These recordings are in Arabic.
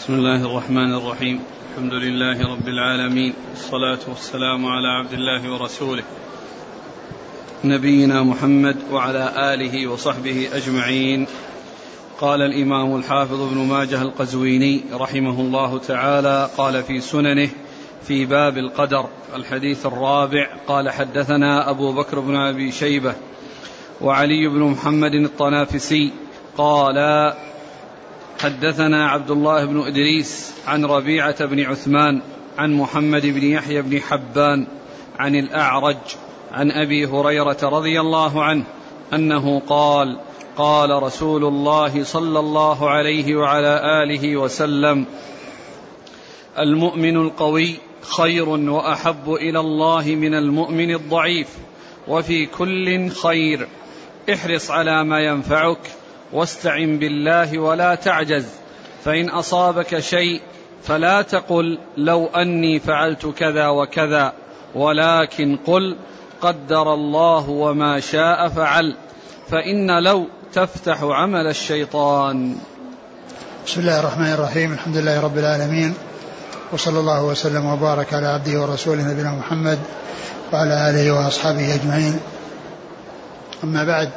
بسم الله الرحمن الرحيم. الحمد لله رب العالمين. والصلاة والسلام على عبد الله ورسوله. نبينا محمد وعلى آله وصحبه أجمعين. قال الإمام الحافظ ابن ماجه القزويني رحمه الله تعالى قال في سننه في باب القدر الحديث الرابع قال حدثنا أبو بكر بن أبي شيبة وعلي بن محمد الطنافسي قال حدثنا عبد الله بن إدريس عن ربيعة بن عثمان عن محمد بن يحيى بن حبان عن الأعرج عن أبي هريرة رضي الله عنه أنه قال قال رسول الله صلى الله عليه وعلى آله وسلم المؤمن القوي خير وأحب إلى الله من المؤمن الضعيف وفي كل خير احرص على ما ينفعك واستعن بالله ولا تعجز فإن أصابك شيء فلا تقل لو أني فعلت كذا وكذا ولكن قل قدر الله وما شاء فعل فإن لو تفتح عمل الشيطان. بسم الله الرحمن الرحيم الحمد لله رب العالمين وصلى الله وسلم وبارك على عبده ورسوله نبينا محمد وعلى آله وأصحابه أجمعين. أما بعد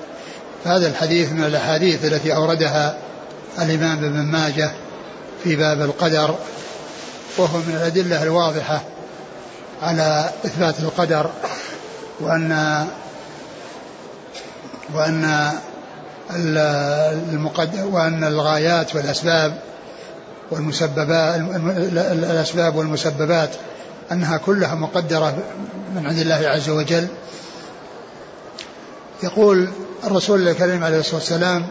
فهذا الحديث من الأحاديث التي أوردها الإمام ابن ماجه في باب القدر وهو من الأدلة الواضحة على إثبات القدر وأن وأن وأن الغايات والأسباب والمسببات الأسباب والمسببات أنها كلها مقدرة من عند الله عز وجل. يقول الرسول الكريم عليه الصلاة والسلام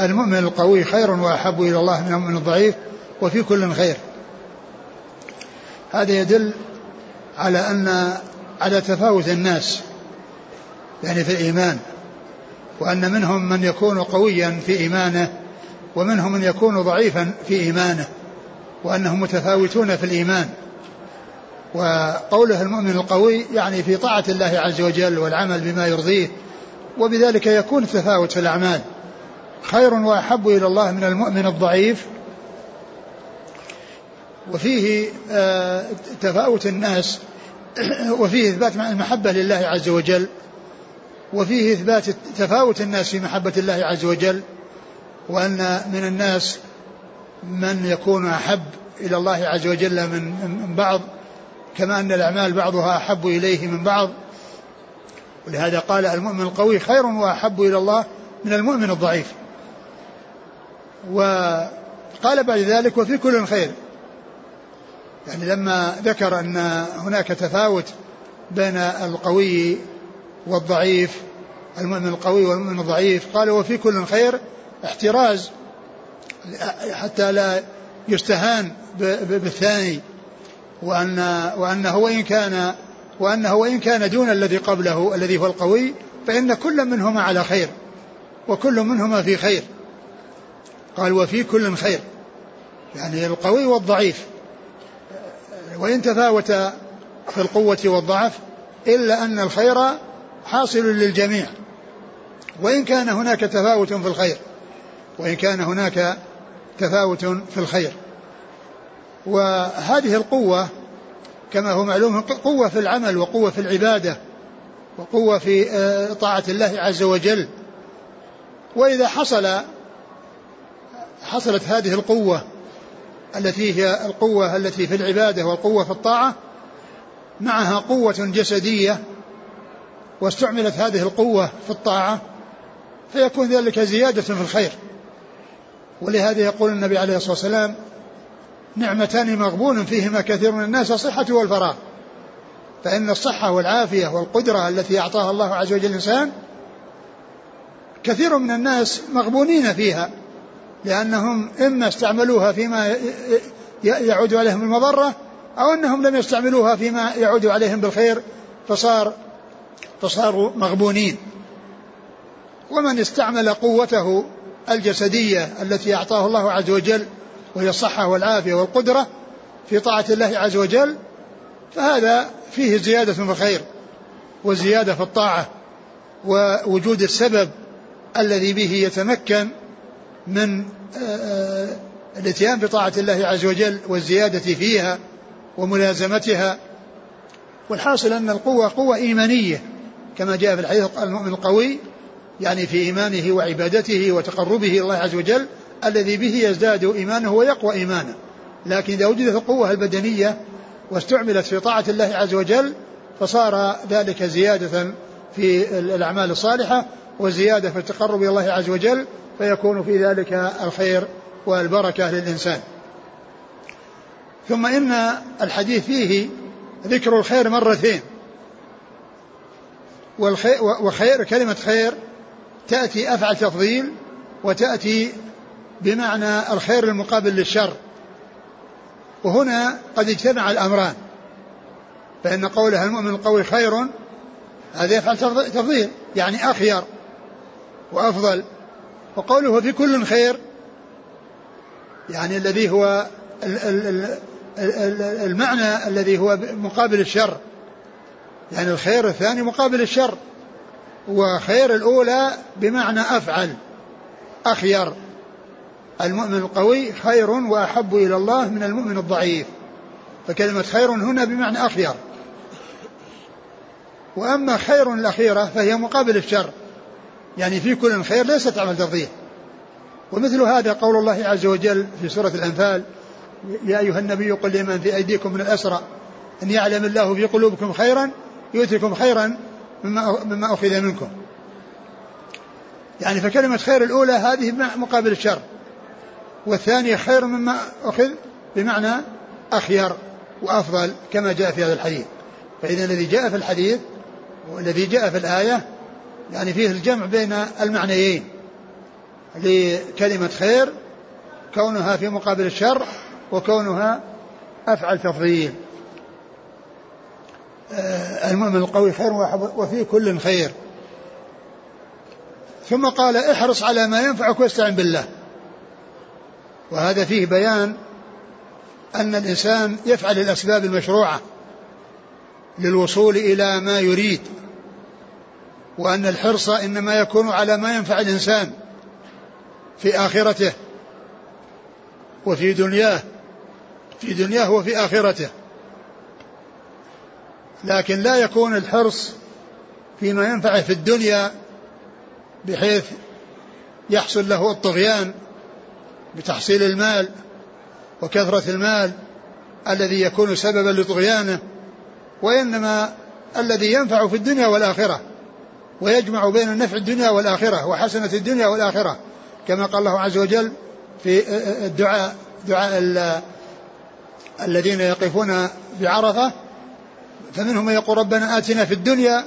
المؤمن القوي خير وأحب إلى الله من المؤمن الضعيف وفي كل خير. هذا يدل على أن على تفاوت الناس يعني في الإيمان وأن منهم من يكون قويا في إيمانه ومنهم من يكون ضعيفا في إيمانه وأنهم متفاوتون في الإيمان. وقوله المؤمن القوي يعني في طاعة الله عز وجل والعمل بما يرضيه وبذلك يكون التفاوت في الأعمال خير وأحب إلى الله من المؤمن الضعيف. وفيه آه، تفاوت الناس. وفيه إثبات المحبة لله عز وجل. وفيه إثبات تفاوت الناس في محبة الله عز وجل. وأن من الناس من يكون أحب إلى الله عز وجل من بعض. كما أن الأعمال بعضها أحب إليه من بعض. ولهذا قال المؤمن القوي خير وأحب إلى الله من المؤمن الضعيف. وقال بعد ذلك وفي كل خير. يعني لما ذكر أن هناك تفاوت بين القوي والضعيف المؤمن القوي والمؤمن الضعيف قال وفي كل خير احتراز حتى لا يستهان بالثاني وأن وأنه وإن كان وأنه وإن كان دون الذي قبله الذي هو القوي فإن كل منهما على خير وكل منهما في خير. قال وفي كل خير. يعني القوي والضعيف. وإن تفاوت في القوة والضعف إلا أن الخير حاصل للجميع. وإن كان هناك تفاوت في الخير وإن كان هناك تفاوت في الخير. وهذه القوة كما هو معلوم قوة في العمل وقوة في العبادة وقوة في آه، طاعة الله عز وجل. وإذا حصل حصلت هذه القوة التي هي القوة التي في العبادة والقوة في الطاعة معها قوة جسدية واستعملت هذه القوة في الطاعة فيكون ذلك زيادة في الخير. ولهذا يقول النبي عليه الصلاة والسلام نعمتان مغبون فيهما كثير من الناس الصحة والفراغ. فإن الصحة والعافية والقدرة التي أعطاها الله عز وجل الإنسان كثير من الناس مغبونين فيها لأنهم إما استعملوها فيما يعود عليهم المضرة أو أنهم لم يستعملوها فيما يعود عليهم بالخير فصار فصاروا مغبونين ومن استعمل قوته الجسدية التي أعطاه الله عز وجل وهي الصحة والعافية والقدرة في طاعة الله عز وجل فهذا فيه زيادة في الخير وزيادة في الطاعة ووجود السبب الذي به يتمكن من آه، آه، الاتيان بطاعة الله عز وجل والزيادة فيها وملازمتها. والحاصل أن القوة قوة إيمانية كما جاء في الحديث المؤمن القوي يعني في إيمانه وعبادته وتقربه إلى الله عز وجل الذي به يزداد إيمانه ويقوى إيمانه. لكن إذا وجدت القوة البدنية واستعملت في طاعة الله عز وجل فصار ذلك زيادة في الأعمال الصالحة وزيادة في التقرب إلى الله عز وجل فيكون في ذلك الخير والبركة للإنسان. ثم إن الحديث فيه ذكر الخير مرتين. والخير وخير كلمة خير تأتي أفعل تفضيل وتأتي بمعنى الخير المقابل للشر. وهنا قد اجتمع الأمران. فإن قولها المؤمن القوي خير هذا يفعل تفضيل يعني أخير وأفضل. وقوله في كل خير يعني الذي هو المعنى الذي هو مقابل الشر. يعني الخير الثاني مقابل الشر وخير الأولى بمعنى أفعل أخير. المؤمن القوي خير وأحب إلى الله من المؤمن الضعيف. فكلمة خير هنا بمعنى أخير. وأما خير الأخيرة فهي مقابل الشر. يعني في كل خير ليست عمل تفضيل ومثل هذا قول الله عز وجل في سورة الأنفال يا أيها النبي قل لمن في أيديكم من الأسرى أن يعلم الله في قلوبكم خيرا يؤتكم خيرا مما مما أخذ منكم. يعني فكلمة خير الأولى هذه مقابل الشر. والثانية خير مما أخذ بمعنى أخير وأفضل كما جاء في هذا الحديث. فإذا الذي جاء في الحديث والذي جاء في الآية يعني فيه الجمع بين المعنيين. لكلمة خير كونها في مقابل الشر وكونها أفعل تفضيل. آه، المؤمن القوي خير وفي كل خير. ثم قال احرص على ما ينفعك واستعن بالله. وهذا فيه بيان أن الإنسان يفعل الأسباب المشروعة للوصول إلى ما يريد وأن الحرص إنما يكون على ما ينفع الإنسان في آخرته وفي دنياه في دنياه وفي آخرته. لكن لا يكون الحرص فيما ينفعه في الدنيا بحيث يحصل له الطغيان بتحصيل المال وكثرة المال الذي يكون سببا لطغيانه وإنما الذي ينفع في الدنيا والآخرة ويجمع بين النفع الدنيا والآخرة وحسنة الدنيا والآخرة كما قال الله عز وجل في الدعاء دعاء الذين يقفون بعرفة فمنهم من يقول ربنا آتنا في الدنيا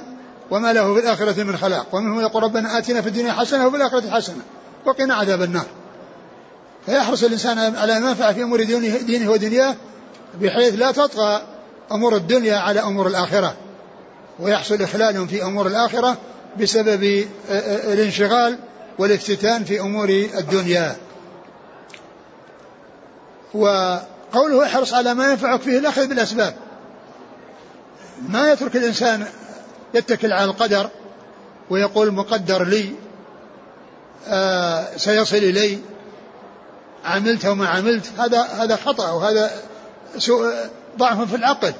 وما له في الآخرة من خلاق ومنهم يقول ربنا آتنا في الدنيا حسنة وفي الآخرة حسنة وقنا عذاب النار. فيحرص الإنسان على ينفع في أمور دينه ودنياه بحيث لا تطغى أمور الدنيا على أمور الآخرة. ويحصل إخلال في أمور الآخرة بسبب الانشغال والافتتان في أمور الدنيا. وقوله احرص على ما ينفعك فيه الأخذ بالأسباب. ما يترك الإنسان يتكل على القدر ويقول مقدر لي آه سيصل إلي. عملت وما عملت هذا هذا خطأ وهذا سوء ضعف في العقل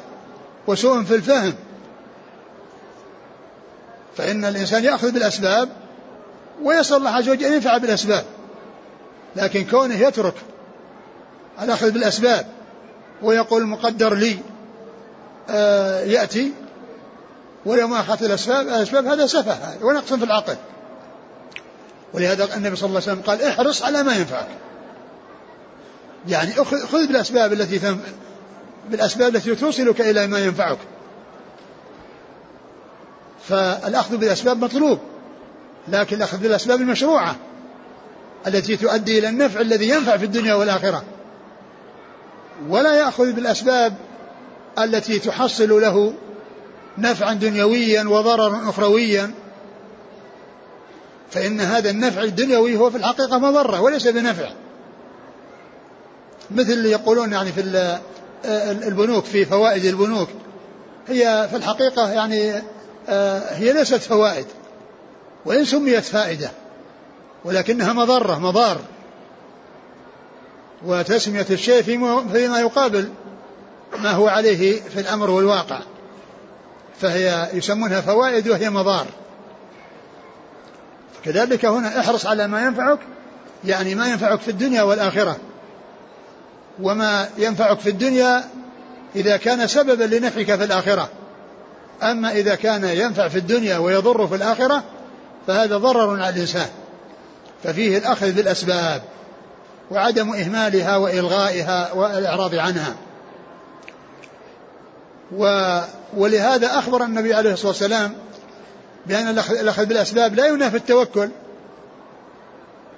وسوء في الفهم. فإن الإنسان يأخذ بالأسباب ويسأل الله عز وجل أن ينفع بالأسباب لكن كونه يترك الأخذ بالأسباب ويقول مقدر لي آه يأتي ولو ما أخذت الأسباب الأسباب هذا سفه ونقص في العقل. ولهذا النبي صلى الله عليه وسلم قال احرص على ما ينفعك. يعني خذ بالأسباب التي تنف... بالأسباب التي توصلك إلى ما ينفعك. فالأخذ بالأسباب مطلوب لكن الأخذ بالأسباب المشروعة التي تؤدي إلى النفع الذي ينفع في الدنيا والآخرة. ولا يأخذ بالأسباب التي تحصل له نفعا دنيويا وضررا أخرويا. فإن هذا النفع الدنيوي هو في الحقيقة مضرة وليس بنفع. مثل اللي يقولون يعني في البنوك في فوائد البنوك. هي في الحقيقة يعني آه، هي ليست فوائد وإن سميت فائدة ولكنها مضرة مضار. وتسمية الشيء فيما يقابل ما هو عليه في الأمر والواقع. فهي يسمونها فوائد وهي مضار. كذلك هنا احرص على ما ينفعك يعني ما ينفعك في الدنيا والآخرة. وما ينفعك في الدنيا إذا كان سببا لنفعك في الآخرة. أما إذا كان ينفع في الدنيا ويضر في الآخرة فهذا ضرر على الإنسان. ففيه الأخذ بالأسباب وعدم إهمالها وإلغائها والإعراض عنها. و ولهذا أخبر النبي عليه الصلاة والسلام بأن الأخذ بالأسباب لا ينافي التوكل.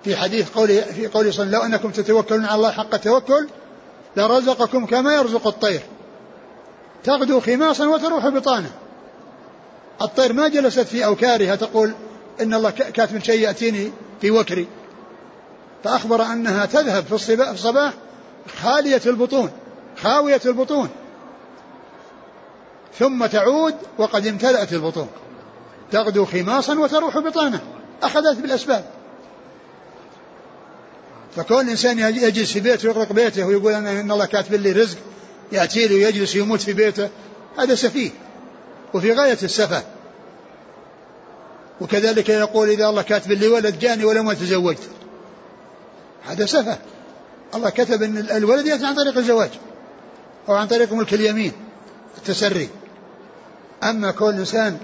في حديث قوله في قوله صلى الله عليه وسلم لو أنكم تتوكلون على الله حق التوكل لرزقكم كما يرزق الطير. تغدو خماصا وتروح بطانة. الطير ما جلست في أوكارها تقول إن الله كاتب شيء يأتيني في وكري. فأخبر أنها تذهب في الصباح خالية البطون خاوية البطون. ثم تعود وقد امتلأت البطون. تغدو خماصا وتروح بطانة. أخذت بالأسباب. فكون الإنسان يجلس في بيته ويغلق بيته ويقول أنا إن الله كاتب لي رزق يأتي لي ويجلس يموت في بيته هذا سفيه. وفي غاية السفة. وكذلك يقول إذا الله كاتب لي ولد جاني ولم تزوجت هذا سفة. الله كتب أن الولد يأتي عن طريق الزواج أو عن طريق ملك اليمين التسري. أما كون الإنسان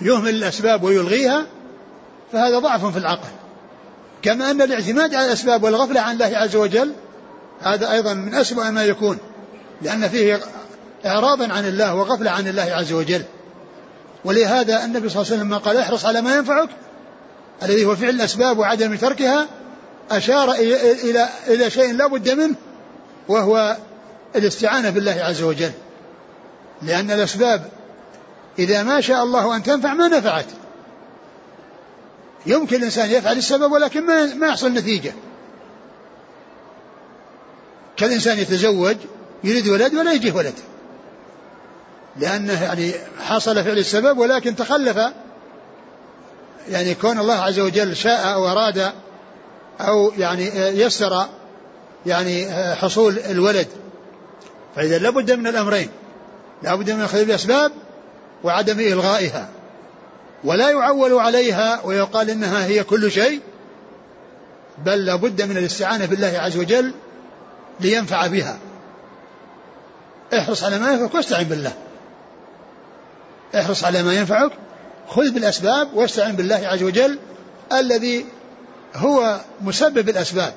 يهمل الأسباب ويلغيها فهذا ضعف في العقل. كما أن الاعتماد على الأسباب والغفلة عن الله عز وجل هذا أيضا من أسوأ ما يكون لأن فيه إعراضا عن الله وغفلة عن الله عز وجل. ولهذا النبي صلى الله عليه وسلم قال احرص على ما ينفعك الذي هو فعل الأسباب وعدم تركها أشار إلى إلى شيء لا بد منه وهو الاستعانة بالله عز وجل. لأن الأسباب إذا ما شاء الله أن تنفع ما نفعت. يمكن الإنسان يفعل السبب ولكن ما ما يحصل نتيجة. كالإنسان يتزوج يريد ولد ولا يجيه ولد. لأنه يعني حصل فعل السبب ولكن تخلف. يعني كون الله عز وجل شاء أو أراد أو يعني يسر يعني حصول الولد. فإذا لابد من الأمرين. لابد من أخذ الأسباب وعدم إلغائها. ولا يعول عليها ويقال إنها هي كل شيء بل لابد من الاستعانة بالله عز وجل لينفع بها. احرص على ما ينفعك واستعن بالله. احرص على ما ينفعك خذ بالأسباب واستعن بالله عز وجل الذي هو مسبب الأسباب.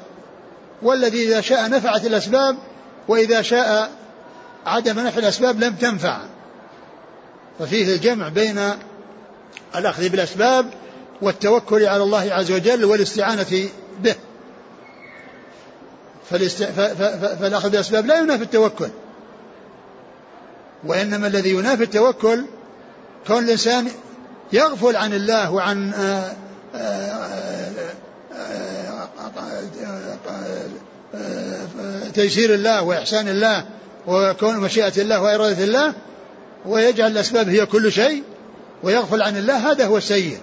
والذي إذا شاء نفعت الأسباب وإذا شاء عدم نفع الأسباب لم تنفع. ففيه الجمع بين الأخذ بالأسباب والتوكل على الله عز وجل والاستعانة به. فالاست... ف... ف... فالأخذ بالأسباب لا ينافي التوكل. وإنما الذي ينافي التوكل كون الإنسان يغفل عن الله وعن آآ آآ آآ تيسير الله وإحسان الله وكون مشيئة الله وإرادة الله ويجعل الأسباب هي كل شيء ويغفل عن الله هذا هو السيء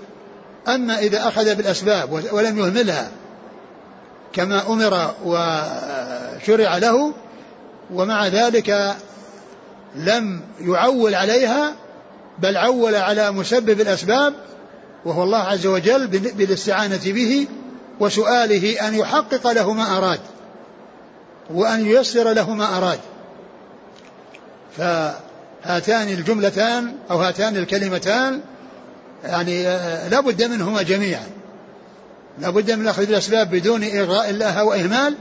أما إذا أخذ بالأسباب ولم يهملها كما أمر وشرع له ومع ذلك لم يعول عليها بل عول على مسبب الأسباب وهو الله عز وجل بالاستعانة به وسؤاله أن يحقق له ما أراد وأن ييسر له ما أراد. فهاتان الجملتان أو هاتان الكلمتان يعني لا بد منهما جميعا. لا بد من أخذ الأسباب بدون إلغاء الله وإهمال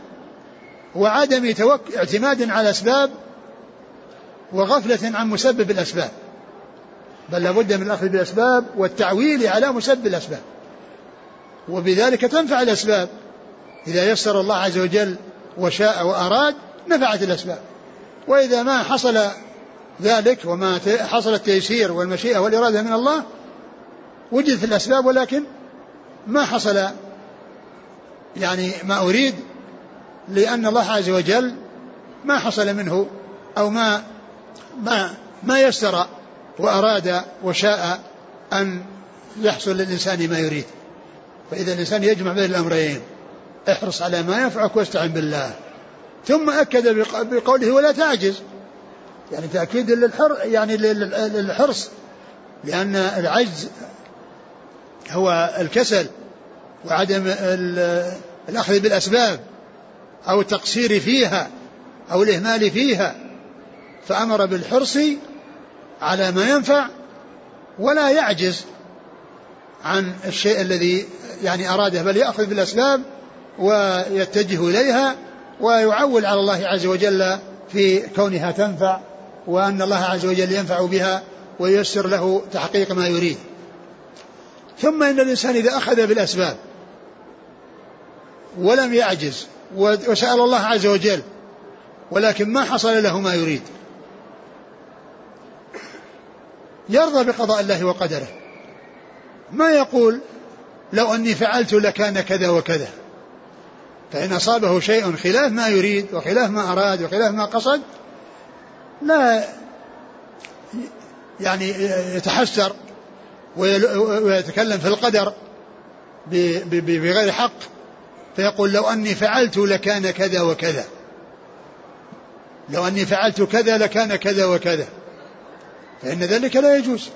وعدم توك... اعتماد على الأسباب وغفلة عن مسبب الأسباب. بل لابد من الأخذ بالأسباب والتعويل على مسبب الأسباب. وبذلك تنفع الأسباب. إذا يسر الله عز وجل وشاء وأراد نفعت الأسباب. وإذا ما حصل ذلك وما حصل التيسير والمشيئة والإرادة من الله وجدت الأسباب ولكن ما حصل يعني ما أريد لأن الله عز وجل ما حصل منه أو ما ما ما يسر وأراد وشاء أن يحصل للإنسان ما يريد. فإذا الإنسان يجمع بين الأمرين احرص على ما ينفعك واستعن بالله. ثم أكد بقوله ولا تعجز. يعني تأكيد للحر يعني للحرص لأن العجز هو الكسل وعدم الأخذ بالأسباب أو التقصير فيها أو الإهمال فيها. فأمر بالحرص على ما ينفع ولا يعجز عن الشيء الذي يعني أراده بل يأخذ بالأسباب ويتجه إليها ويعول على الله عز وجل في كونها تنفع. وأن الله عز وجل ينفع بها وييسر له تحقيق ما يريد. ثم إن الإنسان إذا أخذ بالأسباب ولم يعجز وسأل الله عز وجل ولكن ما حصل له ما يريد. يرضى بقضاء الله وقدره. ما يقول لو أني فعلت لكان كذا وكذا. فإن أصابه شيء خلاف ما يريد وخلاف ما أراد وخلاف ما قصد لا يعني يتحسر ويتكلم في القدر بغير حق فيقول لو أني فعلت لكان كذا وكذا. لو أني فعلت كذا لكان كذا وكذا. فإن ذلك لا يجوز.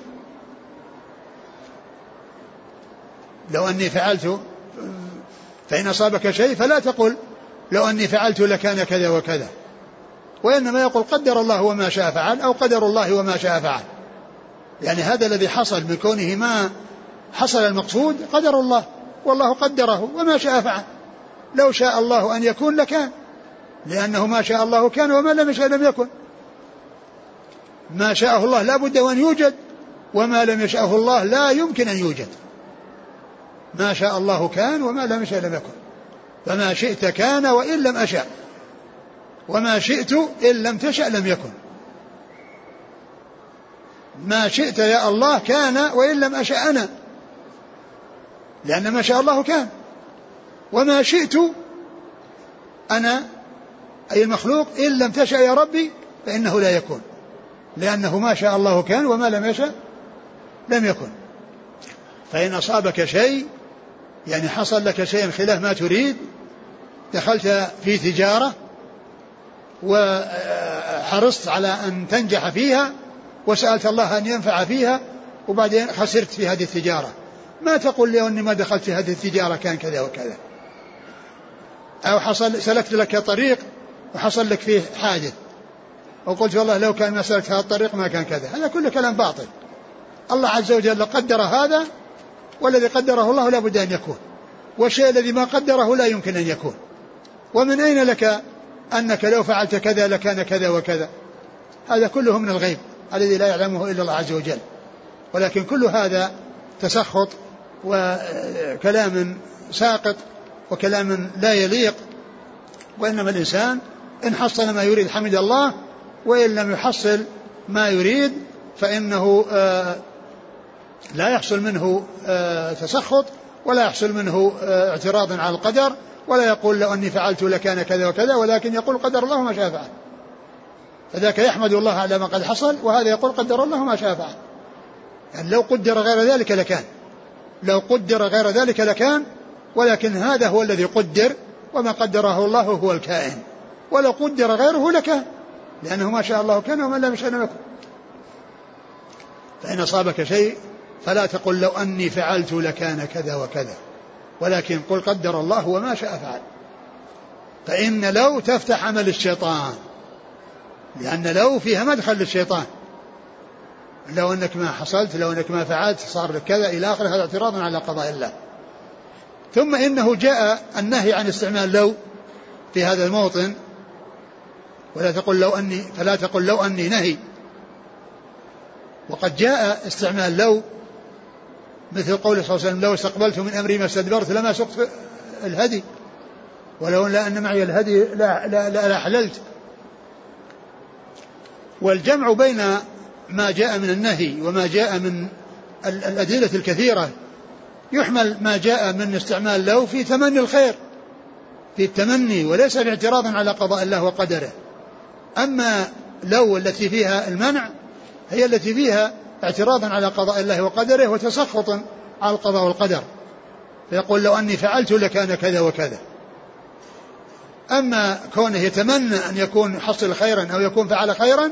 لو أني فعلت فإن أصابك شيء فلا تقل لو أني فعلت لكان كذا وكذا. وإنما يقول قدر الله وما شاء فعل أو قدر الله وما شاء فعل. يعني هذا الذي حصل من كونه ما حصل المقصود قدر الله والله قدره وما شاء فعل. لو شاء الله أن يكون لكان لأنه ما شاء الله كان وما لم يشاء لم يكن. ما شاءه الله لا بد وأن يوجد وما لم يشاءه الله لا يمكن أن يوجد. ما شاء الله كان وما لم يشاء لم يكن. فما شئت كان وإن لم أشاء وما شئت إن لم تشأ لم يكن. ما شئت يا الله كان وإن لم أشأ أنا لأن ما شاء الله كان. وما شئت أنا أي المخلوق إن لم تشأ يا ربي فإنه لا يكون. لأنه ما شاء الله كان وما لم يشأ لم يكن. فإن أصابك شيء يعني حصل لك شيء خلاف ما تريد دخلت في تجارة وحرصت على أن تنجح فيها وسألت الله أن ينفع فيها وبعدين خسرت في هذه التجارة. ما تقول لي أني ما دخلت في هذه التجارة كان كذا وكذا. أو حصل سلكت لك طريق وحصل لك فيه حادث وقلت والله لو كان ما سلكت هذا الطريق ما كان كذا. هذا كله كلام باطل. الله عز وجل قدر هذا والذي قدره الله لا بد أن يكون. والشيء الذي ما قدره لا يمكن أن يكون. ومن أين لك أنك لو فعلت كذا لكان كذا وكذا. هذا كله من الغيب الذي لا يعلمه إلا الله عز وجل. ولكن كل هذا تسخط وكلام ساقط وكلام لا يليق. وإنما الإنسان إن حصل ما يريد حمد الله وإن لم يحصل ما يريد فإنه آه، لا يحصل منه آه، تسخط ولا يحصل منه آه، اعتراض على القدر ولا يقول لو أني فعلت لكان كذا وكذا ولكن يقول قدر الله ما شاء فعل. فذاك يحمد الله على ما قد حصل وهذا يقول قدر الله ما شاء فعل. يعني لو قدر غير ذلك لكان. لو قدر غير ذلك لكان ولكن هذا هو الذي قدر وما قدره الله هو الكائن. ولو قدر غيره لكان لأنه ما شاء الله كان وما لم يشاء لم يكن فإن أصابك شيء فلا تقل لو أني فعلت لكان كذا وكذا. ولكن قل قدر الله وما شاء فعل. فإن لو تفتح عمل الشيطان لأن لو فيها مدخل للشيطان. لو أنك ما حصلت لو أنك ما فعلت صار لك كذا إلى آخره هذا اعتراض على قضاء الله. ثم إنه جاء النهي عن استعمال لو في هذا الموطن. ولا تقل لو أني فلا تقل لو أني نهي. وقد جاء استعمال لو مثل قول صلى الله عليه وسلم لو استقبلت من أمري ما استدبرت لما سقت الهدي. ولو لا أن معي الهدي لا, لا, لا, لا حللت والجمع بين ما جاء من النهي وما جاء من الأدلة الكثيرة يحمل ما جاء من استعمال لو في تمني الخير في التمني وليس باعتراض على قضاء الله وقدره. أما لو التي فيها المنع هي التي فيها اعتراضا على قضاء الله وقدره وتسخطا على القضاء والقدر فيقول لو أني فعلت لكان كذا وكذا. أما كونه يتمنى أن يكون حصل خيرا أو يكون فعل خيرا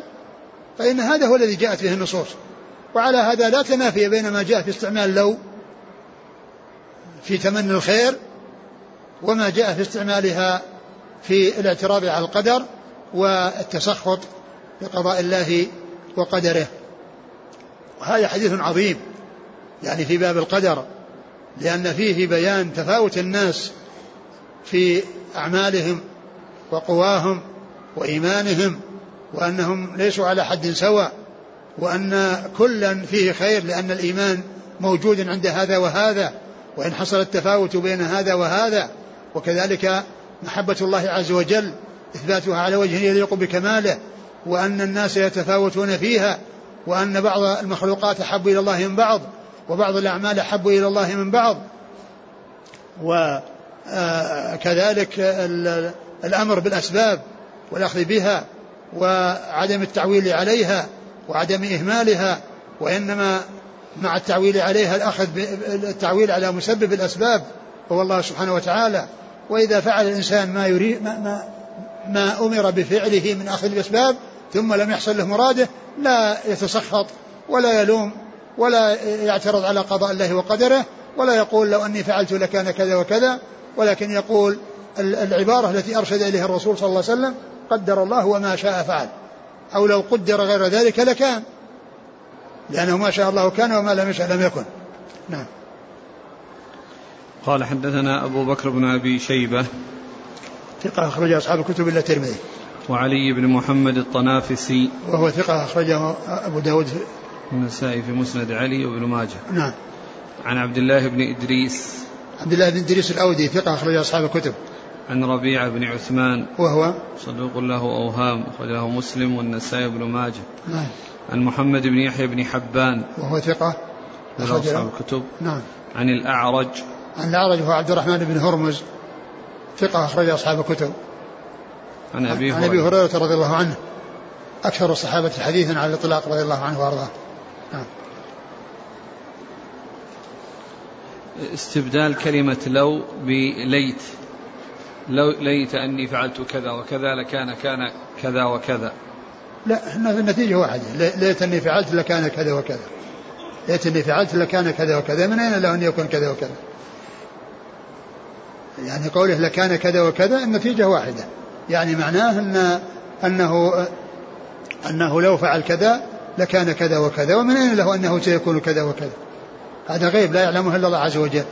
فإن هذا هو الذي جاءت به النصوص. وعلى هذا لا تنافي بين ما جاء في استعمال لو في تمني الخير وما جاء في استعمالها في الاعتراض على القدر والتسخط بقضاء الله وقدره. وهذا حديث عظيم يعني في باب القدر لأن فيه بيان تفاوت الناس في أعمالهم وقواهم وإيمانهم وأنهم ليسوا على حد سواء وأن كلا فيه خير لأن الإيمان موجود عند هذا وهذا وإن حصل التفاوت بين هذا وهذا وكذلك محبة الله عز وجل إثباتها على وجه يليق بكماله وأن الناس يتفاوتون فيها وأن بعض المخلوقات أحب إلى الله من بعض وبعض الأعمال أحب إلى الله من بعض. وكذلك الأمر بالأسباب والأخذ بها وعدم التعويل عليها وعدم إهمالها وإنما مع التعويل عليها الأخذ التعويل على مسبب الأسباب هو الله سبحانه وتعالى. وإذا فعل الإنسان ما يريد ما, ما, ما أمر بفعله من أخذ الأسباب ثم لم يحصل له مراده لا يتسخط ولا يلوم ولا يعترض على قضاء الله وقدره ولا يقول لو أني فعلت لكان كذا وكذا ولكن يقول العبارة التي أرشد إليها الرسول صلى الله عليه وسلم قدر الله وما شاء فعل أو لو قدر غير ذلك لكان لأنه ما شاء الله كان وما لم يشاء لم يكن. نعم. قال حدثنا أبو بكر بن أبي شيبة. ثقة أخرج أصحاب الكتب إلا الترمذي. وعلي بن محمد الطنافسي. وهو ثقة أخرجه أبو داود النسائي في مسند علي وابن ماجه. نعم. عن عبد الله بن إدريس. عبد الله بن إدريس الأودي ثقة أخرج أصحاب الكتب. عن ربيعة بن عثمان. وهو؟ صدوق له أوهام أخرجه مسلم والنسائي بن ماجه. نعم. عن محمد بن يحيى بن حبان. وهو ثقة أخرج أصحاب الكتب. نعم. عن الأعرج. عن الأعرج هو عبد الرحمن بن هرمز ثقة أخرج أصحاب الكتب. عن أبي عن أبي هريرة. رضي الله عنه. أكثر الصحابة حديثا على الإطلاق رضي الله عنه وأرضاه. نعم. استبدال كلمة لو بليت. لو ليت أني فعلت كذا وكذا لكان كان كذا وكذا. لا النتيجة واحدة. ليت أني فعلت لكان كذا وكذا. ليت أني فعلت لكان كذا وكذا. من أين له أن يكون كذا وكذا؟ يعني قوله لكان كذا وكذا النتيجة واحدة. يعني معناه أن أنه أنه لو فعل كذا لكان كذا وكذا ومن أين له أنه سيكون كذا وكذا؟ هذا غيب لا يعلمه إلا الله عز وجل.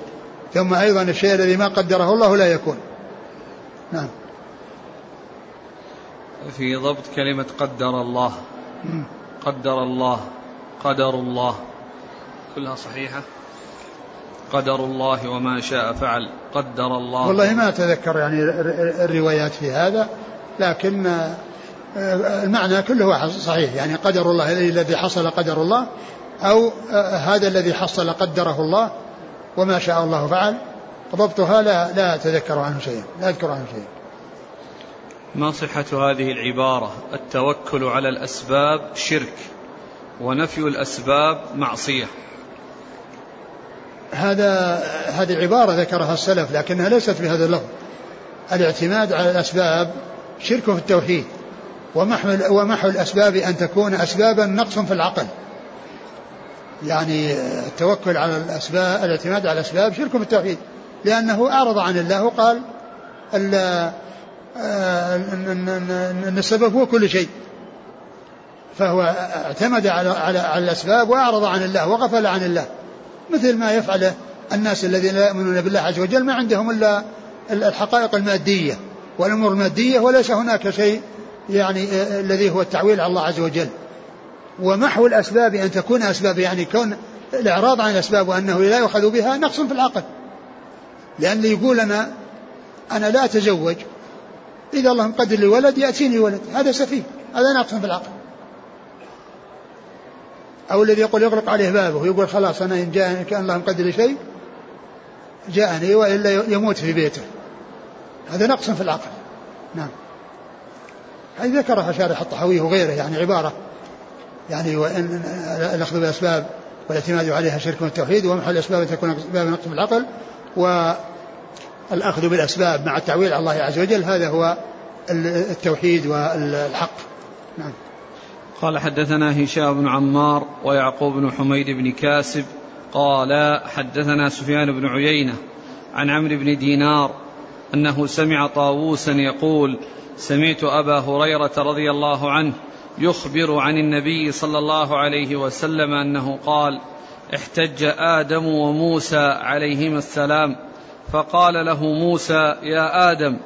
ثم أيضا الشيء الذي ما قدره الله لا يكون. نعم. في ضبط كلمة قدر الله. قدر الله. قدر الله. كلها صحيحة. قدر الله وما شاء فعل. قدر الله. والله ما أتذكر يعني الروايات في هذا لكن آه، المعنى كله صحيح. يعني قدر الله الذي حصل قدر الله أو آه، هذا الذي حصل قدره الله وما شاء الله فعل. ضبطها لا لا أتذكر عنه شيئا لا أذكر عنه شيئا. ما صحة هذه العبارة؟ التوكل على الأسباب شرك ونفي الأسباب معصية. هذا هذه عبارة ذكرها السلف لكنها ليست بهذا اللفظ. الاعتماد على الأسباب شرك في التوحيد ومحو ومحو الأسباب أن تكون أسبابا نقص في العقل. يعني التوكل على الأسباب الاعتماد على الأسباب شرك في التوحيد لأنه أعرض عن الله وقال أن السبب هو كل شيء. فهو اعتمد على على, على الأسباب وأعرض عن الله وغفل عن الله. مثل ما يفعله الناس الذين لا يؤمنون بالله عز وجل ما عندهم إلا الحقائق المادية والأمور المادية وليس هناك شيء يعني الذي هو التعويل على الله عز وجل. ومحو الأسباب أن تكون أسباب يعني كون الإعراض عن الأسباب وأنه لا يؤخذ بها نقص في العقل. لأن يقول أنا أنا لا أتزوج إذا الله مقدر لي ولد يأتيني ولد هذا سفيه هذا نقص في العقل. أو الذي يقول يغلق عليه بابه ويقول خلاص أنا إن جاء كأن الله مقدر شيء جاءني وإلا يموت في بيته. هذا نقص في العقل. نعم. هذه ذكرها شارح الطحاوي وغيره يعني عبارة يعني وإن الأخذ بالأسباب والاعتماد عليها شرك التوحيد ومحو الأسباب تكون أسباب نقص في العقل و الأخذ بالأسباب مع التعويل على الله عز وجل هذا هو التوحيد والحق. نعم. قال حدثنا هشام بن عمار ويعقوب بن حميد بن كاسب قال حدثنا سفيان بن عيينة عن عمرو بن دينار أنه سمع طاووسا يقول سمعت أبا هريرة رضي الله عنه يخبر عن النبي صلى الله عليه وسلم أنه قال احتج آدم وموسى عليهما السلام فقال له موسى يا آدم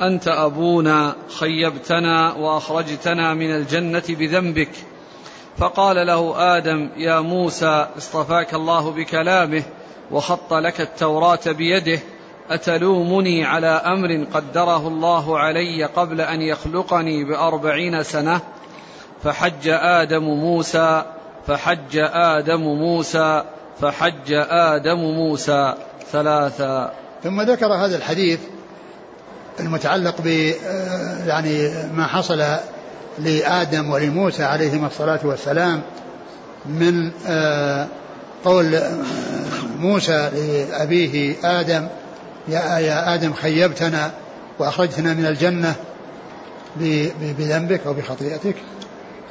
أنت أبونا خيبتنا وأخرجتنا من الجنة بذنبك. فقال له آدم يا موسى اصطفاك الله بكلامه وخط لك التوراة بيده أتلومني على أمر قدره الله علي قبل أن يخلقني بأربعين سنة؟ فحج آدم موسى فحج آدم موسى فحج آدم موسى ثلاثا. ثم ذكر هذا الحديث المتعلق ب يعني ما حصل لآدم ولموسى عليهما الصلاة والسلام من آه، قول آه، موسى لأبيه آدم يا, يا آدم خيبتنا وأخرجتنا من الجنة بذنبك أو بخطيئتك.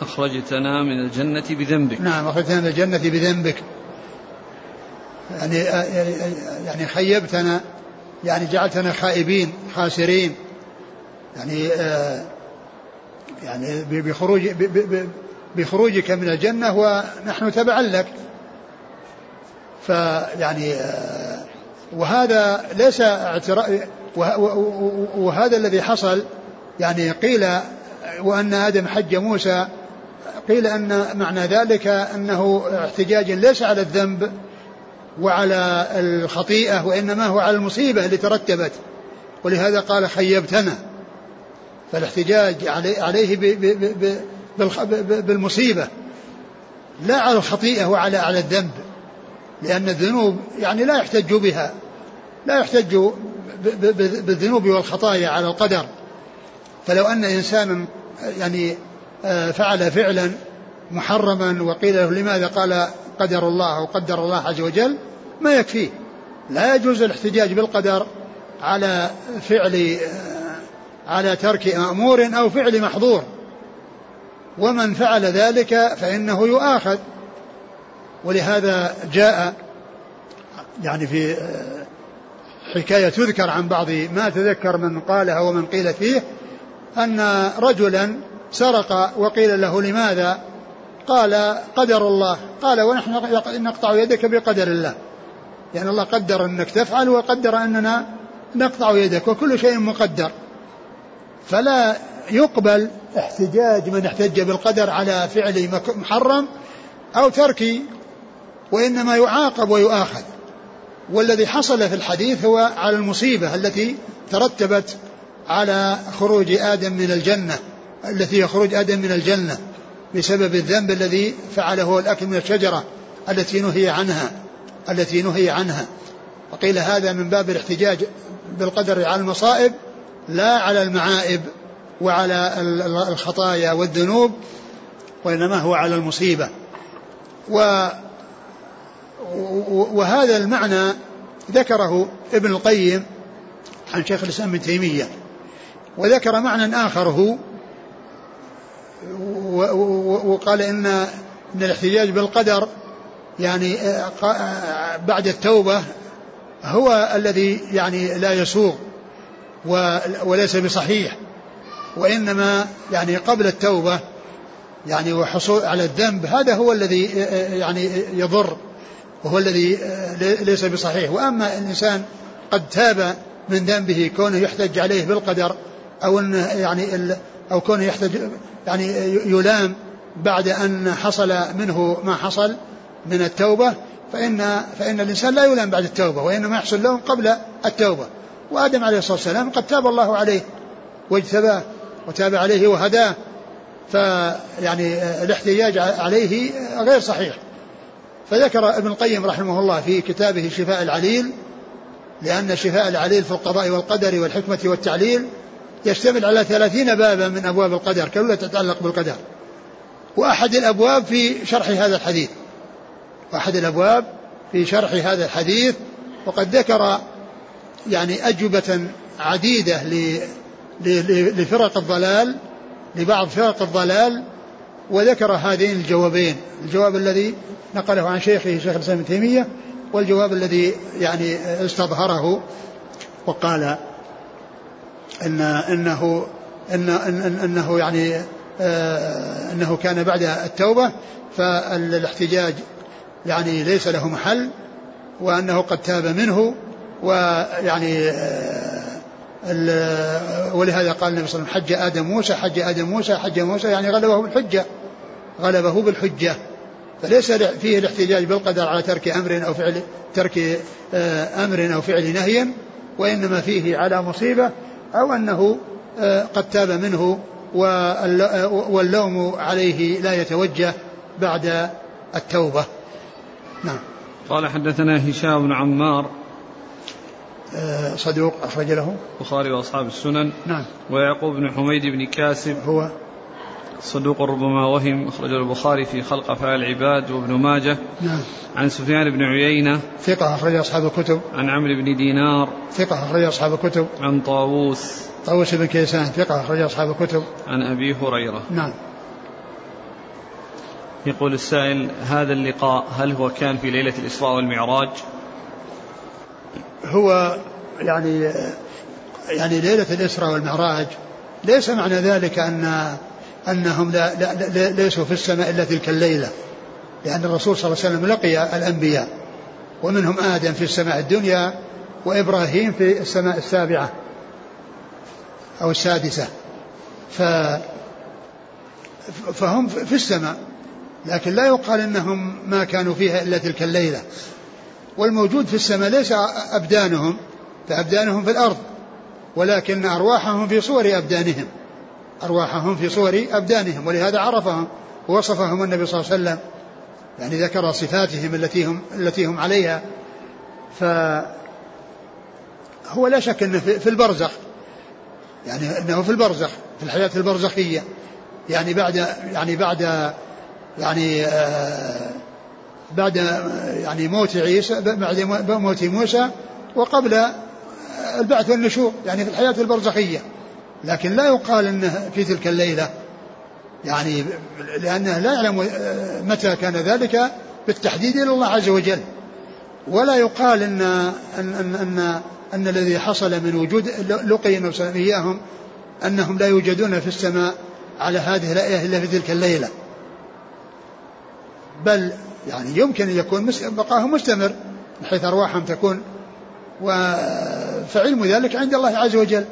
أخرجتنا من الجنة بذنبك. نعم أخرجتنا من الجنة بذنبك. يعني يعني خيبتنا يعني جعلتنا خائبين خاسرين. يعني آه يعني بخروج بخروجك من الجنة ونحن تبعا لك. فيعني آه وهذا ليس اعتراف وهذا الذي حصل يعني قيل وأن آدم حج موسى قيل أن معنى ذلك أنه احتجاج ليس على الذنب وعلى الخطيئة وإنما هو على المصيبة اللي ترتبت. ولهذا قال خيبتنا. فالاحتجاج عليه بالمصيبة. لا على الخطيئة وعلى على الذنب. لأن الذنوب يعني لا يحتج بها. لا يحتج بالذنوب والخطايا على القدر. فلو أن إنسانا يعني آه، فعل فعلا محرما وقيل له لماذا قال قدر الله أو قدر الله عز وجل ما يكفيه. لا يجوز الاحتجاج بالقدر على فعل على ترك مأمور أو فعل محظور. ومن فعل ذلك فإنه يؤاخذ. ولهذا جاء يعني في حكاية تذكر عن بعض ما تذكر من قالها ومن قيل فيه أن رجلا سرق وقيل له لماذا؟ قال قدر الله. قال ونحن نقطع يدك بقدر الله. يعني الله قدر أنك تفعل وقدر أننا نقطع يدك وكل شيء مقدر. فلا يقبل احتجاج من احتج بالقدر على فعل محرم أو ترك وإنما يعاقب ويؤاخذ. والذي حصل في الحديث هو على المصيبة التي ترتبت على خروج آدم من الجنة التي هي خروج آدم من الجنة. بسبب الذنب الذي فعله الأكل من الشجرة التي نهي عنها التي نهي عنها. وقيل هذا من باب الاحتجاج بالقدر على المصائب لا على المعائب وعلى الخطايا والذنوب وإنما هو على المصيبة. و وهذا المعنى ذكره ابن القيم عن شيخ الإسلام ابن تيمية وذكر معنى آخر هو وقال إن إن الاحتجاج بالقدر يعني بعد التوبة هو الذي يعني لا يسوغ وليس بصحيح وإنما يعني قبل التوبة يعني وحصول على الذنب هذا هو الذي يعني يضر وهو الذي ليس بصحيح. وأما الإنسان قد تاب من ذنبه كونه يحتج عليه بالقدر أو أنه يعني أو كونه يحتج يعني يلام بعد أن حصل منه ما حصل من التوبة فإن فإن الإنسان لا يلام بعد التوبة وإنما يحصل لهم قبل التوبة. وآدم عليه الصلاة والسلام قد تاب الله عليه واجتباه وتاب عليه وهداه فيعني الاحتجاج عليه غير صحيح. فذكر ابن القيم رحمه الله في كتابه شفاء العليل لأن شفاء العليل في القضاء والقدر والحكمة والتعليل يشتمل على ثلاثين بابا من أبواب القدر كلها تتعلق بالقدر. وأحد الأبواب في شرح هذا الحديث. وأحد الأبواب في شرح هذا الحديث وقد ذكر يعني أجوبة عديدة لفرق الضلال لبعض فرق الضلال وذكر هذين الجوابين. الجواب الذي نقله عن شيخه شيخ الإسلام ابن تيمية والجواب الذي يعني استظهره وقال إن إنه إن إنه يعني آه إنه كان بعد التوبة فالاحتجاج يعني ليس له محل وأنه قد تاب منه ويعني آه ولهذا قال النبي صلى الله عليه وسلم حج آدم موسى حج آدم موسى حج موسى يعني غلبه بالحجة غلبه بالحجة. فليس فيه الاحتجاج بالقدر على ترك أمر أو فعل ترك آه، أمر أو فعل نهي وإنما فيه على مصيبة أو أنه آه، قد تاب منه واللوم عليه لا يتوجه بعد التوبة. نعم. قال حدثنا هشام بن عمار. آه، صدوق أخرج له. البخاري وأصحاب السنن. نعم. ويعقوب بن حميد بن كاسب. هو صدوق ربما وهم أخرجه البخاري في خلق أفعال العباد وابن ماجه. نعم. عن سفيان بن عيينة. ثقة أخرج أصحاب الكتب. عن عمرو بن دينار. ثقة أخرج أصحاب الكتب. عن طاووس. طاووس بن كيسان ثقة أخرج أصحاب الكتب. عن أبي هريرة. نعم. يقول السائل هذا اللقاء هل هو كان في ليلة الإسراء والمعراج؟ هو يعني يعني ليلة الإسراء والمعراج ليس معنى ذلك أن أنهم لا, لا, لا ليسوا في السماء إلا تلك الليلة لأن الرسول صلى الله عليه وسلم لقي الأنبياء ومنهم آدم في السماء الدنيا وإبراهيم في السماء السابعة أو السادسة. ف فهم في السماء لكن لا يقال إنهم ما كانوا فيها إلا تلك الليلة. والموجود في السماء ليس أبدانهم فأبدانهم في الأرض ولكن أرواحهم في صور أبدانهم. أرواحهم في صور أبدانهم ولهذا عرفهم ووصفهم النبي صلى الله عليه وسلم. يعني ذكر صفاتهم التي هم التي هم عليها. ف هو لا شك إنه في البرزخ. يعني إنه في البرزخ في الحياة البرزخية. يعني بعد يعني بعد يعني آه بعد يعني موت عيسى بعد موت موسى وقبل البعث والنشور. يعني في الحياة البرزخية. لكن لا يقال إنه في تلك الليلة. يعني لأنه لا يعلم متى كان ذلك بالتحديد إلى الله عز وجل. ولا يقال ان ان ان, أن أن الذي حصل من وجود لقي إياهم أنهم لا يوجدون في السماء على هذه الآية إلا في تلك الليلة. بل يعني يمكن أن يكون بقاهم مستمر بحيث أرواحهم تكون فعلم ذلك عند الله عز وجل.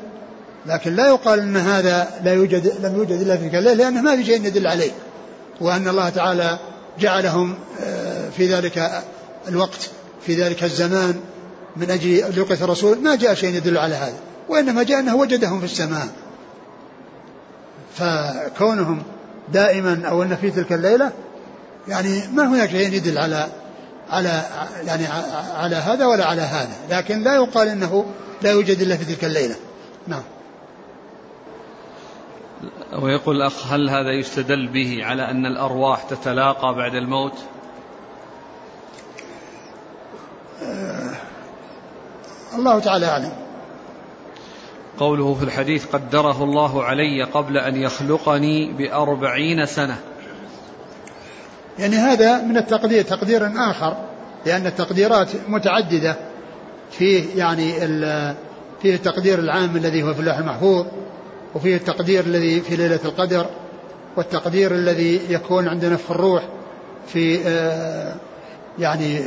لكن لا يقال أن هذا لا يوجد لم يوجد إلا في تلك الليلة لأنه ما في شيء يدل عليه وأن الله تعالى جعلهم آه، في ذلك الوقت في ذلك الزمان من أجل لقية الرسول ما جاء شيء يدل على هذا وإنما جاء أنه وجدهم في السماء. فكونهم دائما أو أن في تلك الليلة يعني ما هناك شيء يدل على على يعني على هذا ولا على هذا لكن لا يقال إنه لا يوجد إلا في تلك الليلة. نعم. ويقول الأخ هل هذا يستدل به على أن الأرواح تتلاقى بعد الموت؟ آه الله تعالى أعلم. قوله في الحديث قدره الله علي قبل أن يخلقني بأربعين سنة. يعني هذا من التقدير تقدير آخر لأن التقديرات متعددة. فيه يعني فيه التقدير العام الذي هو في اللوح المحفوظ وفيه التقدير الذي في ليلة القدر والتقدير الذي يكون عند نفخ الروح في آه، يعني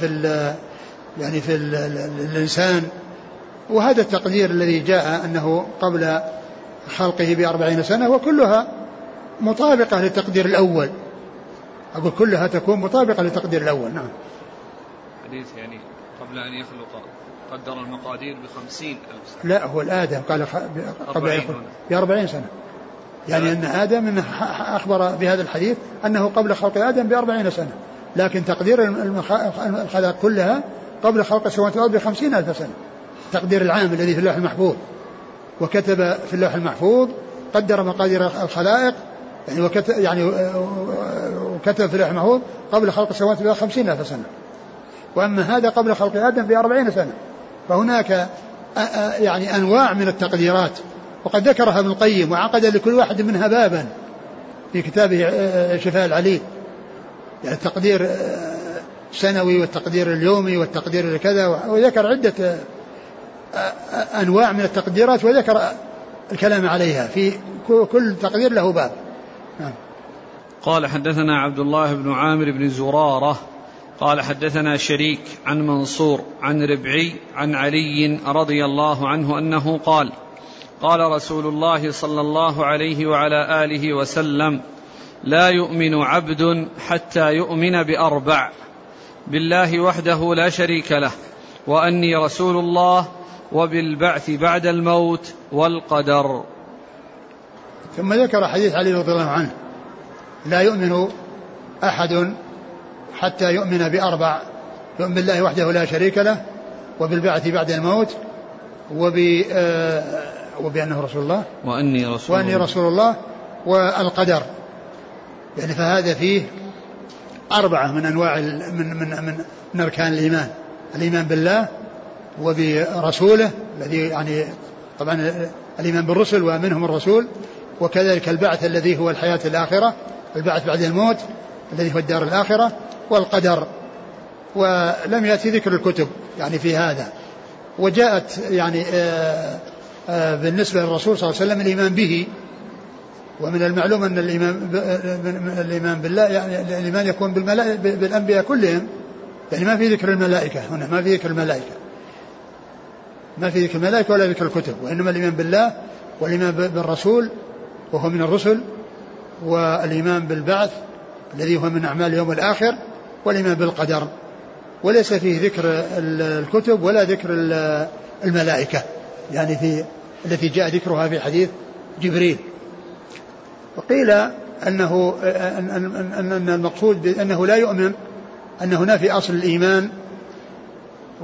في يعني في الإنسان. وهذا التقدير الذي جاء أنه قبل خلقه بأربعين سنة وكلها مطابقة للتقدير الأول. أقول كلها تكون مطابقة للتقدير الأول نعم. حديث يعني قبل أن يخلق. قدر المقادير بخمسين ألف سنة. لا هو الآدم قال قبل أن يخلق بأربعين سنة. يعني أن آدم أخبر بهذا الحديث أنه قبل خلق آدم بأربعين سنة. لكن تقدير الخلق كلها قبل خلق السماوات والأرض بخمسين ألف سنة. تقدير العام الذي في اللوح المحفوظ. وكتب في اللوح المحفوظ قدر مقادير الخلائق يعني وكتب يعني وكتب في اللوح المحفوظ قبل خلق السماوات والأرض بخمسين ألف سنة. وأما هذا قبل خلق آدم بأربعين سنة. فهناك يعني أنواع من التقديرات وقد ذكرها ابن القيم وعقد لكل واحد منها بابا في كتابه شفاء العليل يعني التقدير السنوي والتقدير اليومي والتقدير كذا وذكر عدة أنواع من التقديرات وذكر الكلام عليها في كل تقدير له باب نعم. قال حدثنا عبد الله بن عامر بن زرارة قال حدثنا شريك عن منصور عن ربعي عن علي رضي الله عنه أنه قال قال رسول الله صلى الله عليه وعلى آله وسلم لا يؤمن عبد حتى يؤمن بأربع بالله وحده لا شريك له وأني رسول الله وبالبعث بعد الموت والقدر. ثم ذكر حديث علي رضي الله عنه. لا يؤمن أحد حتى يؤمن بأربع يؤمن بالله وحده لا شريك له وبالبعث بعد الموت وب آه، وبأنه رسول الله. وأني رسول وأني رسول الله والقدر. يعني فهذا فيه أربعة من أنواع من من من, من أركان الإيمان. الإيمان بالله وبرسوله الذي يعني طبعا الإيمان بالرسل ومنهم الرسول وكذلك البعث الذي هو الحياة الآخرة البعث بعد الموت الذي هو الدار الآخرة. والقدر ولم يأتي ذكر الكتب يعني في هذا. وجاءت يعني آآ آآ بالنسبة للرسول صلى الله عليه وسلم الإيمان به. ومن المعلوم أن الإيمان الإيمان بالله يعني الإيمان يكون بالأنبياء كلهم. يعني ما في ذكر الملائكة هنا ما في ذكر الملائكة. ما في ذكر الملائكة ولا ذكر الكتب وإنما الإيمان بالله والإيمان بالرسول وهو من الرسل والإيمان بالبعث الذي هو من أعمال اليوم الآخر. والإيمان بالقدر وليس فيه ذكر الكتب ولا ذكر الملائكة يعني في التي جاء ذكرها في حديث جبريل. وقيل أنه أن, أن المقصود بأنه لا يؤمن أنه نافي أصل الإيمان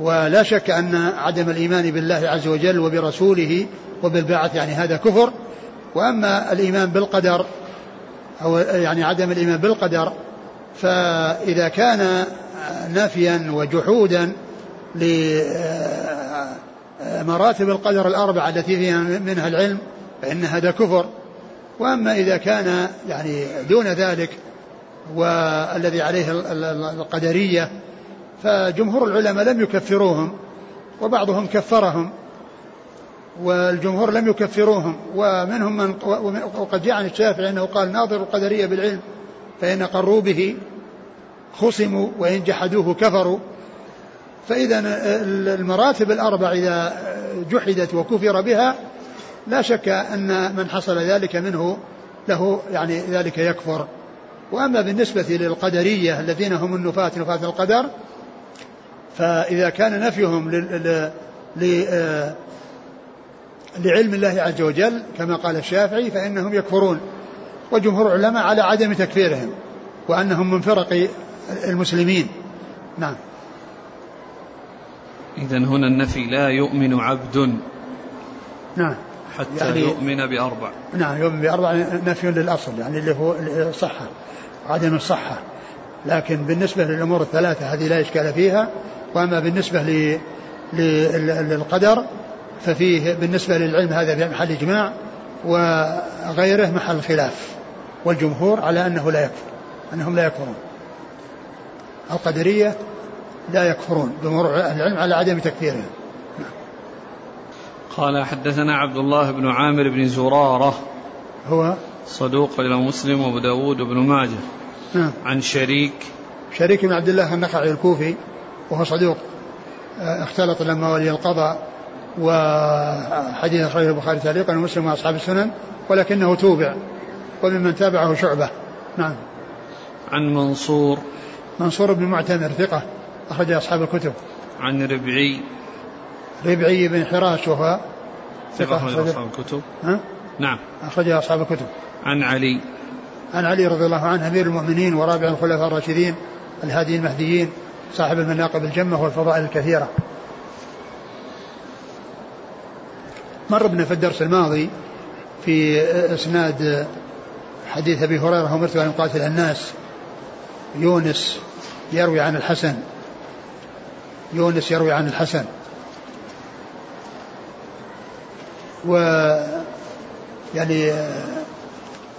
ولا شك أن عدم الإيمان بالله عز وجل وبرسوله وبالبعث يعني هذا كفر. وأما الإيمان بالقدر أو يعني عدم الإيمان بالقدر فإذا كان نفيا وجحودا لمراتب القدر الأربعة التي فيها منها العلم فإن هذا كفر. وأما إذا كان يعني دون ذلك والذي عليه القدرية فجمهور العلماء لم يكفروهم وبعضهم كفرهم والجمهور لم يكفروهم. ومنهم من وقد جاء عن الشافعي أنه قال ناظر القدرية بالعلم فإن قروا به خصموا وإن جحدوه كفروا. فإذا المراتب الأربع إذا جحدت وكفر بها لا شك أن من حصل ذلك منه له يعني ذلك يكفر. وأما بالنسبة للقدرية الذين هم النفاة نفاة القدر فإذا كان نفيهم لعلم الله عز وجل كما قال الشافعي فإنهم يكفرون. وجمهور العلماء على عدم تكفيرهم وأنهم من فرق المسلمين. نعم. إذا هنا النفي لا يؤمن عبد نعم. حتى يعني يؤمن بأربع. نعم يؤمن بأربع نفي للأصل يعني اللي هو الصحة عدم الصحة. لكن بالنسبة للأمور الثلاثة هذه لا إشكال فيها وأما بالنسبة للقدر ففيه بالنسبة للعلم هذا في محل إجماع وغيره محل خلاف. والجمهور على أنه لا يكفر أنهم لا يكفرون. القدرية لا يكفرون جمهور العلم على عدم تكفيرهم قال حدثنا عبد الله بن عامر بن زرارة هو صدوق إلى مسلم وأبو داود بن ماجه. نعم. عن شريك. شريك بن عبد الله النخعي الكوفي وهو صدوق. اختلط لما ولي القضاء وحديث أخرجه البخاري تعليقا ومسلم وأصحاب السنن ولكنه توبع. وممن تابعه شعبة. نعم. عن منصور. منصور بن معتمر ثقة أخرج أصحاب الكتب. عن ربعي. ربعي بن حراش وهو ثقة أخرج أصحاب الكتب. ها؟ نعم. أخرج أصحاب الكتب. عن علي. عن علي رضي الله عنه أمير المؤمنين ورابع الخلفاء الراشدين الهادي المهديين صاحب المناقب الجمة والفضائل الكثيرة. مر بنا في الدرس الماضي في إسناد حديث أبي هريرة امرت أن اقاتل الناس. يونس يروي عن الحسن. يونس يروي عن الحسن. و يعني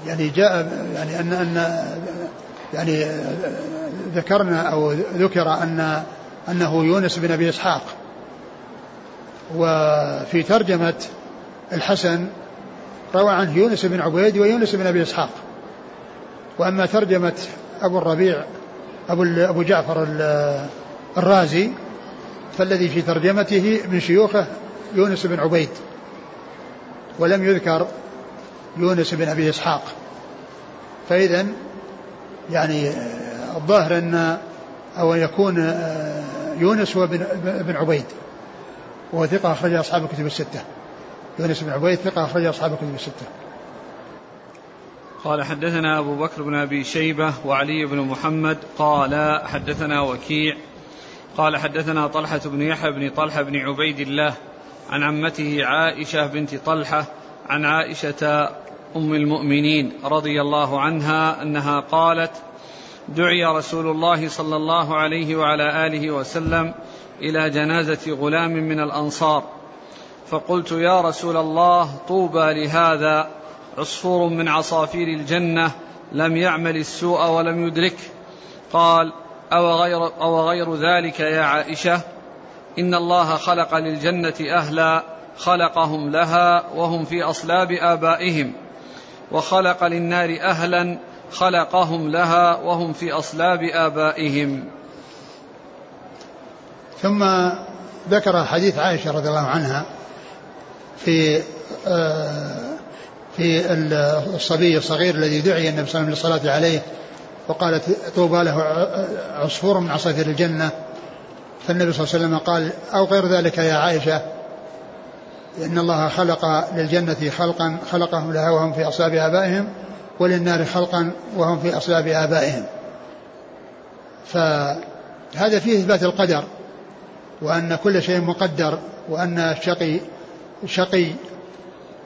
يعني جاء يعني أن أن يعني ذكرنا أو ذكر أن أنه يونس بن أبي إسحاق. وفي ترجمة الحسن روى عنه يونس بن عبيد ويونس بن أبي إسحاق. وأما ترجمة أبو الربيع أبو أبو جعفر الرازي فالذي في ترجمته من شيوخه يونس بن عبيد ولم يذكر يونس بن أبي إسحاق. فاذا يعني الظاهر أن أو أن يكون يونس هو بن عبيد وهو ثقة اخرج أصحاب الكتب الستة. يونس بن عبيد ثقة اخرج أصحاب الكتب الستة. قال حدثنا أبو بكر بن أبي شيبة وعلي بن محمد قال حدثنا وكيع قال حدثنا طلحة بن يحيى بن طلحة بن عبيد الله عن عمته عائشة بنت طلحة عن عائشة أم المؤمنين رضي الله عنها أنها قالت دعي رسول الله صلى الله عليه وعلى آله وسلم إلى جنازة غلام من الأنصار فقلت يا رسول الله طوبى لهذا عصفور من عصافير الجنة لم يعمل السوء ولم يدركه قال أو غير, أو غير ذلك يا عائشة؟ إن الله خلق للجنة أهلا خلقهم لها وهم في أصلاب آبائهم. وخلق للنار أهلا خلقهم لها وهم في أصلاب آبائهم. ثم ذكر حديث عائشة رضي الله عنها في آه في الصبي الصغير الذي دعي النبي صلى الله عليه وسلم للصلاة عليه وقالت طوبى له عصفور من عصافير الجنة. فالنبي صلى الله عليه وسلم قال أو غير ذلك يا عائشة إن الله خلق للجنة خلقا خلقهم لها وهم في أصلاب آبائهم وللنار خلقا وهم في أصلاب آبائهم. فهذا فيه إثبات القدر وأن كل شيء مقدر وأن الشقي شقي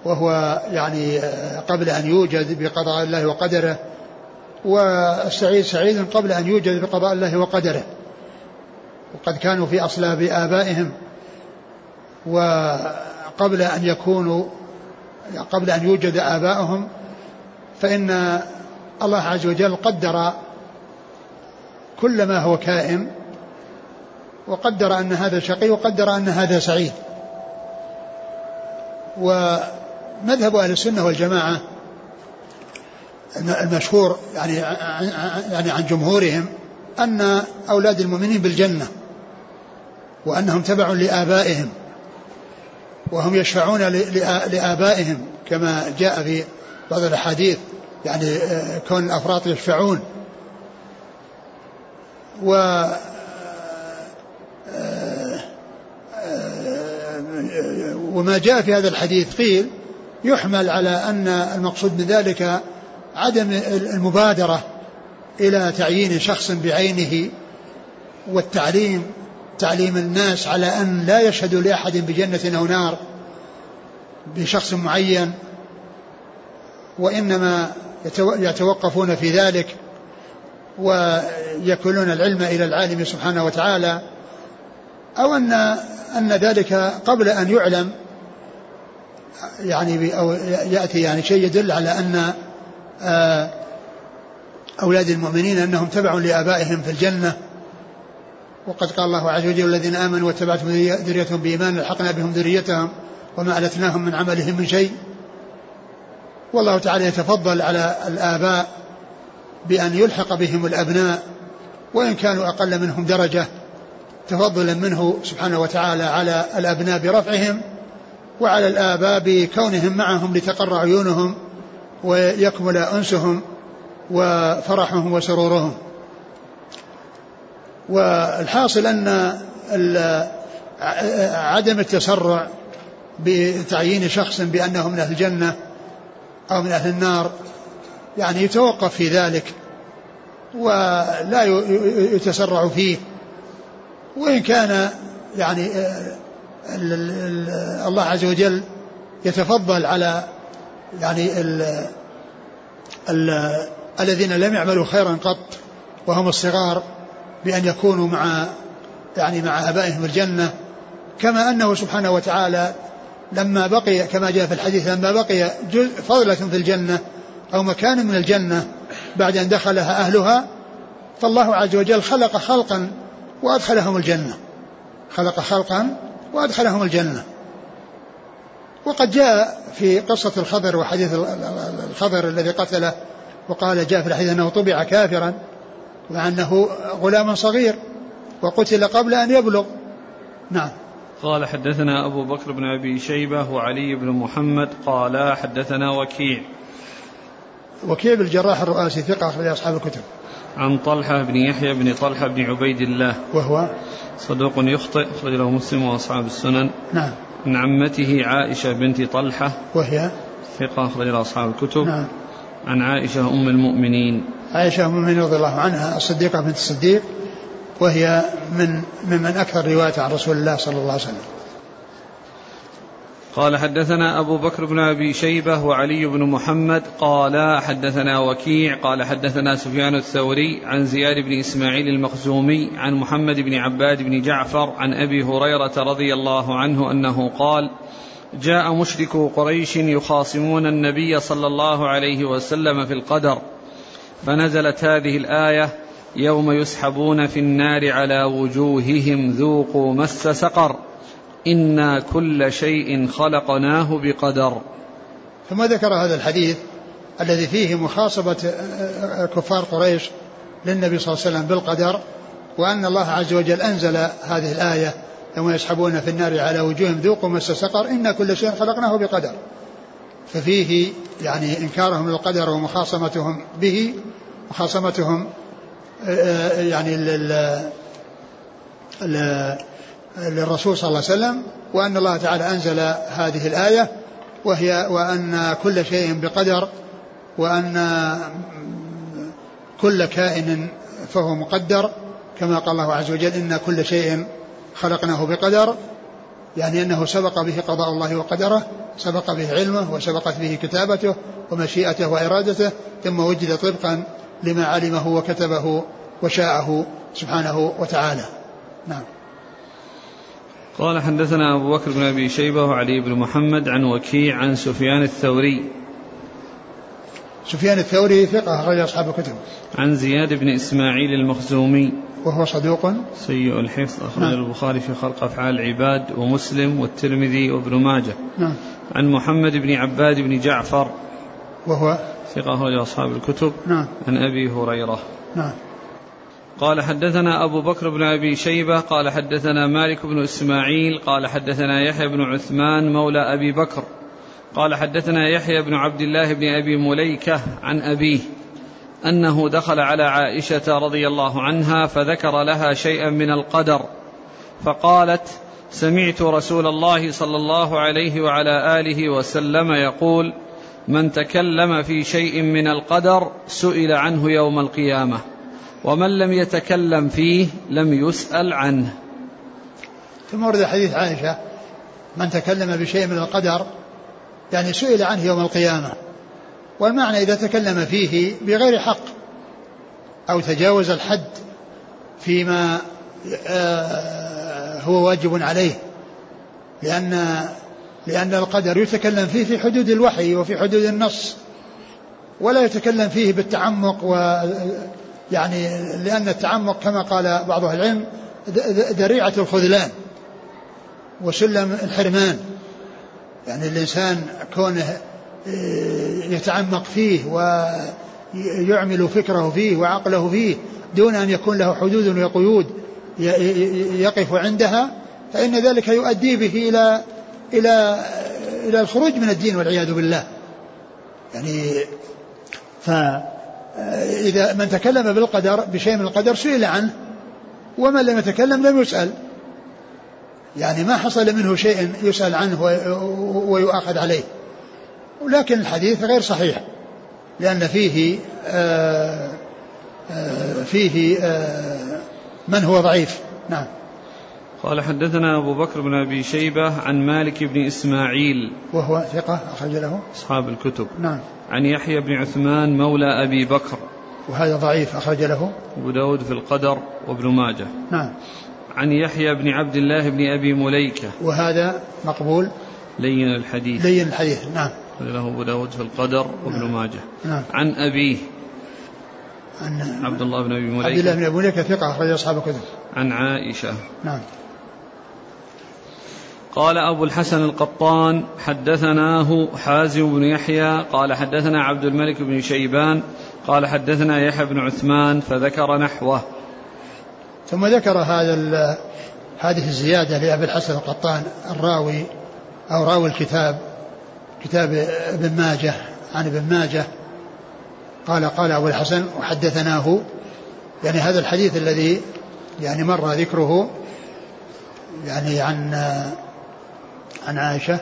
وهو يعني قبل أن يوجد بقضاء الله وقدره والسعيد سعيد قبل أن يوجد بقضاء الله وقدره. وقد كانوا في أصلاب آبائهم وقبل أن يكونوا قبل أن يوجد آبائهم فإن الله عز وجل قدر كل ما هو كائن وقدر أن هذا شقي وقدر أن هذا سعيد. ومذهب أهل السنة والجماعة المشهور يعني يعني عن جمهورهم أن أولاد المؤمنين بالجنة وأنهم تبع لآبائهم وهم يشفعون لآبائهم كما جاء في بعض الأحاديث يعني آه، كون الأفراط يشفعون. و آه، آه، وما جاء في هذا الحديث قيل يحمل على أن المقصود من ذلك عدم المبادرة إلى تعيين شخص بعينه والتعليم تعليم الناس على أن لا يشهدوا لأحد بجنة أو نار بشخص معين وإنما يتوقفون في ذلك ويكلون العلم إلى العالم سبحانه وتعالى أو أن أن ذلك قبل أن يعلم يعني أو يأتي يعني شيء يدل على أن آه، أولاد المؤمنين أنهم تبع لآبائهم في الجنة. وقد قال الله عز وجل الذين آمنوا واتبعتهم ذريتهم بإيمان الحقنا بهم ذريتهم وما ألتناهم من عملهم من شيء. والله تعالى يتفضل على الآباء بأن يلحق بهم الأبناء وإن كانوا أقل منهم درجة تفضلا منه سبحانه وتعالى على الأبناء برفعهم. وعلى الآباء بكونهم معهم لتقر عيونهم ويكمل أنسهم وفرحهم وسرورهم. والحاصل أن عدم التسرع بتعيين شخص بأنه من أهل الجنة أو من أهل النار يعني يتوقف في ذلك ولا يتسرع فيه. وإن كان يعني الله عز وجل يتفضل على يعني ال ال الذين لم يعملوا خيرا قط وهم الصغار بأن يكونوا مع يعني مع آبائهم الجنة. كما أنه سبحانه وتعالى لما بقي كما جاء في الحديث لما بقي فضلة في الجنة أو مكان من الجنة بعد أن دخلها أهلها فالله عز وجل خلق خلقا وأدخلهم الجنة. خلق خلقا وأدخلهم الجنة. وقد جاء في قصة الخضر وحديث الخضر الذي قتله وقال جاء في الحديث أنه طبع كافرا وأنه غلام صغير وقتل قبل أن يبلغ. نعم. قال حدثنا أبو بكر بن أبي شيبة وعلي بن محمد قال حدثنا وكيع. وكيع بالجراح الرؤاسي ثقة أخرج أصحاب الكتب. عن طلحة بن يحيى بن طلحة بن عبيد الله. وهو صدوق يخطئ أخرج له مسلم وأصحاب السنن. نعم. عن عمته عائشة بنت طلحة. وهي ثقة أخرج له أصحاب الكتب. نعم. عن عائشة أم المؤمنين. عائشة أم المؤمنين رضي الله عنها الصديقة بنت الصديق وهي من ممن أكثر رواية عن رسول الله صلى الله عليه وسلم. قال حدثنا أبو بكر بن أبي شيبة وعلي بن محمد قال حدثنا وكيع قال حدثنا سفيان الثوري عن زياد بن إسماعيل المخزومي عن محمد بن عباد بن جعفر عن أبي هريرة رضي الله عنه أنه قال جاء مشركو قريش يخاصمون النبي صلى الله عليه وسلم في القدر فنزلت هذه الآية يوم يسحبون في النار على وجوههم ذوقوا مس سقر. إنا كل شيء خلقناه بقدر. ثم ذكر هذا الحديث الذي فيه مخاصبة كفار قريش للنبي صلى الله عليه وسلم بالقدر وأن الله عز وجل أنزل هذه الآية يوم يسحبون في النار على وجوههم ذوقوا مس سقر إنا كل شيء خلقناه بقدر. ففيه يعني إنكارهم للقدر ومخاصمتهم به مخاصمتهم يعني للرسول صلى الله عليه وسلم وأن الله تعالى أنزل هذه الآية وهي وأن كل شيء بقدر وأن كل كائن فهو مقدر كما قال الله عز وجل إن كل شيء خلقناه بقدر يعني أنه سبق به قضاء الله وقدره سبق به علمه وسبقت به كتابته ومشيئته وإرادته ثم وجد طبقا لما علمه وكتبه وشاءه سبحانه وتعالى. نعم. قال حدثنا أبو بكر بن أبي شيبة وعلي بن محمد عن وكيع عن سفيان الثوري. سفيان الثوري ثقة أخرج أصحاب الكتب. عن زياد بن إسماعيل المخزومي. وهو صدوق. سيء الحفظ أخرج نعم. البخاري في خلق أفعال العباد ومسلم والترمذي وابن ماجه. نعم. عن محمد بن عباد بن جعفر. وهو ثقة أخرج أصحاب الكتب. نعم. عن أبي هريرة. نعم. قال حدثنا أبو بكر بن أبي شيبة قال حدثنا مالك بن إسماعيل قال حدثنا يحيى بن عثمان مولى أبي بكر. قال حدثنا يحيى بن عبد الله بن أبي مليكة عن أبيه أنه دخل على عائشة رضي الله عنها فذكر لها شيئا من القدر. فقالت سمعت رسول الله صلى الله عليه وعلى آله وسلم يقول من تكلم في شيء من القدر سئل عنه يوم القيامة. ومن لم يتكلم فيه لم يسأل عنه. ثم ورد حديث عائشة من تكلم بشيء من القدر يعني سئل عنه يوم القيامة. والمعنى إذا تكلم فيه بغير حق أو تجاوز الحد فيما آه، هو واجب عليه. لأن لأن القدر يتكلم فيه في حدود الوحي وفي حدود النص ولا يتكلم فيه بالتعمق و يعني لأن التعمق كما قال بعض أهل العلم ذريعة الخذلان وسلم الحرمان. يعني الإنسان كونه آه، يتعمق فيه ويعمل فكره فيه وعقله فيه دون أن يكون له حدود وقيود يقف عندها فإن ذلك يؤدي به إلى إلى إلى الخروج من الدين والعياذ بالله. يعني ف إذا من تكلم بالقدر بشيء من القدر سئل عنه ومن لم يتكلم لم يسأل. يعني ما حصل منه شيء يسأل عنه ويؤاخذ عليه. ولكن الحديث غير صحيح لأن فيه آآ آآ فيه آآ من هو ضعيف. نعم. قال حدثنا أبو بكر بن أبي شيبة عن مالك بن إسماعيل. وهو ثقة أخرج له. أصحاب الكتب. نعم. عن يحيى بن عثمان مولى أبي بكر. وهذا ضعيف أخرج له. أبو داود في القدر وابن ماجه. نعم. عن يحيى بن عبد الله بن أبي مليكة. وهذا مقبول. لين الحديث. لين الحديث. نعم. له أبو داود في القدر وابن نعم. ماجه. نعم. عن أبيه. عن عبد الله بن أبي عبد الله مليكة. بن أبي مليكة ثقة أخرج أصحاب الكتب. عن عائشة. نعم. قال أبو الحسن القطان حدثناه حازم بن يحيى قال حدثنا عبد الملك بن شيبان قال حدثنا يحيى بن عثمان فذكر نحوه. ثم ذكر هذا هذه الزيادة لأبي الحسن القطان الراوي أو راوي الكتاب كتاب ابن ماجه عن ابن ماجه. قال قال أبو الحسن وحدثناه يعني هذا الحديث الذي يعني مر ذكره يعني عن عن عائشة.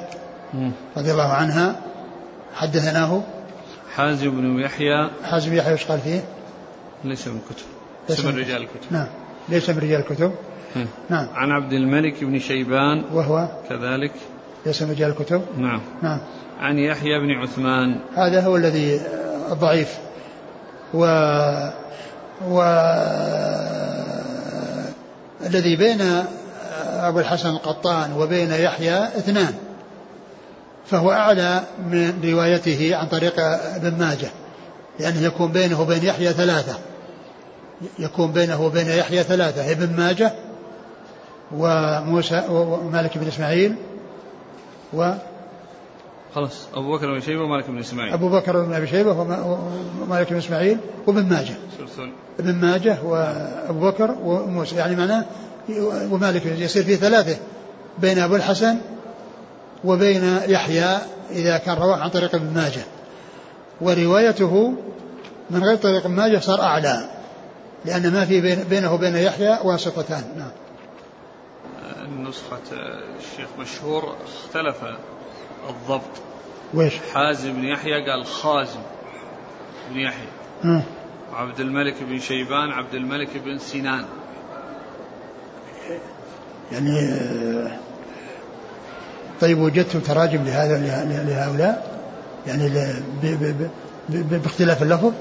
رضي الله عنها حدثناه. حازم بن يحيى. حازم يحيى إيش قال فيه؟ ليس من كتب ليس من رجال الكتب. نعم. ليس من رجال الكتب. نعم. عن عبد الملك بن شيبان. وهو؟ كذلك. ليس من رجال الكتب. نعم. نعم. عن يحيى بن عثمان. هذا هو الذي ضعيف و و الذي بين أبو الحسن القطان وبين يحيى اثنان فهو أعلى من روايته عن طريق ابن ماجه لأنه يكون بينه وبين يحيى ثلاثة يكون بينه وبين يحيى ثلاثة ابن ماجه وموسى ومالك بن إسماعيل و خلاص أبو بكر بن شيبة ومالك بن إسماعيل. أبو بكر بن أبي شيبة وما- ومالك بن إسماعيل وابن ماجه. سلسل ابن ماجه وأبو بكر وموسى يعني معناه ومالك يصير في ثلاثة بين أبو الحسن وبين يحيى إذا كان رواه عن طريق ابن ماجه. وروايته من غير طريق ابن ماجه صار أعلى لأن ما في بين بينه وبين يحيى واسطتان. نعم. نسخة الشيخ مشهور اختلف الضبط. ويش؟ حازم بن يحيى قال خازم بن يحيى. عبد الملك بن شيبان عبد الملك بن سنان. يعني آه، طيب وجدتم تراجم لهذا له- لهؤلاء يعني باختلاف اللفظ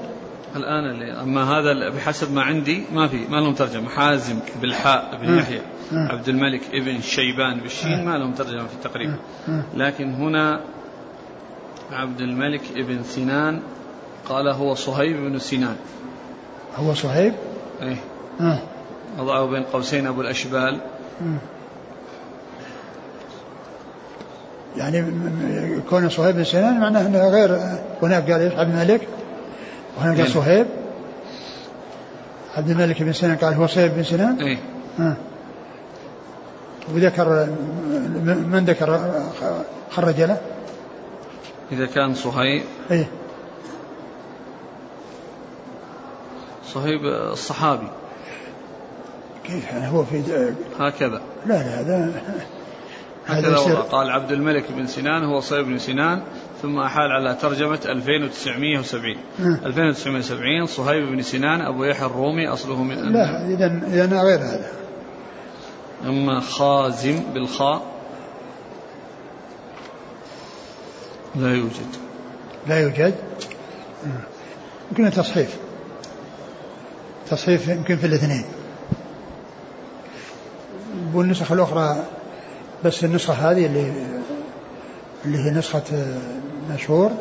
الآن اللي أما هذا بحسب ما عندي ما في ما لهم ترجمة حازم بالحاء بن. يحيى. عبد الملك ابن شيبان بالشين ما لهم ترجمة في التقريب. لكن هنا عبد الملك ابن سنان قال هو صهيب بن سنان هو صهيب ها. وضعه بين قوسين أبو الأشبال. يعني كون صهيب بن سنان معناه أنه غير هناك قال إيش؟ عبد الملك. وهنا قال نعم. صهيب. عبد الملك بن سنان قال هو صهيب بن سنان إيه. ها. وذكر من ذكر خرج له؟ إذا كان صهيب إيه. صهيب الصحابي. كيف؟ يعني هو في هكذا. لا لا هذا هذا هكذا وضع. قال عبد الملك بن سنان هو صهيب بن سنان ثم أحال على ترجمة 2970 مم. 2970 صهيب بن سنان أبو يحيى الرومي أصله من لا اذا إذا غير هذا. أما خازم بالخاء. لا يوجد. لا يوجد. يمكن تصحيف. تصحيف يمكن في الاثنين. والنسخ الأخرى بس النسخة هذه اللي اللي هي نسخة آه، مشهور.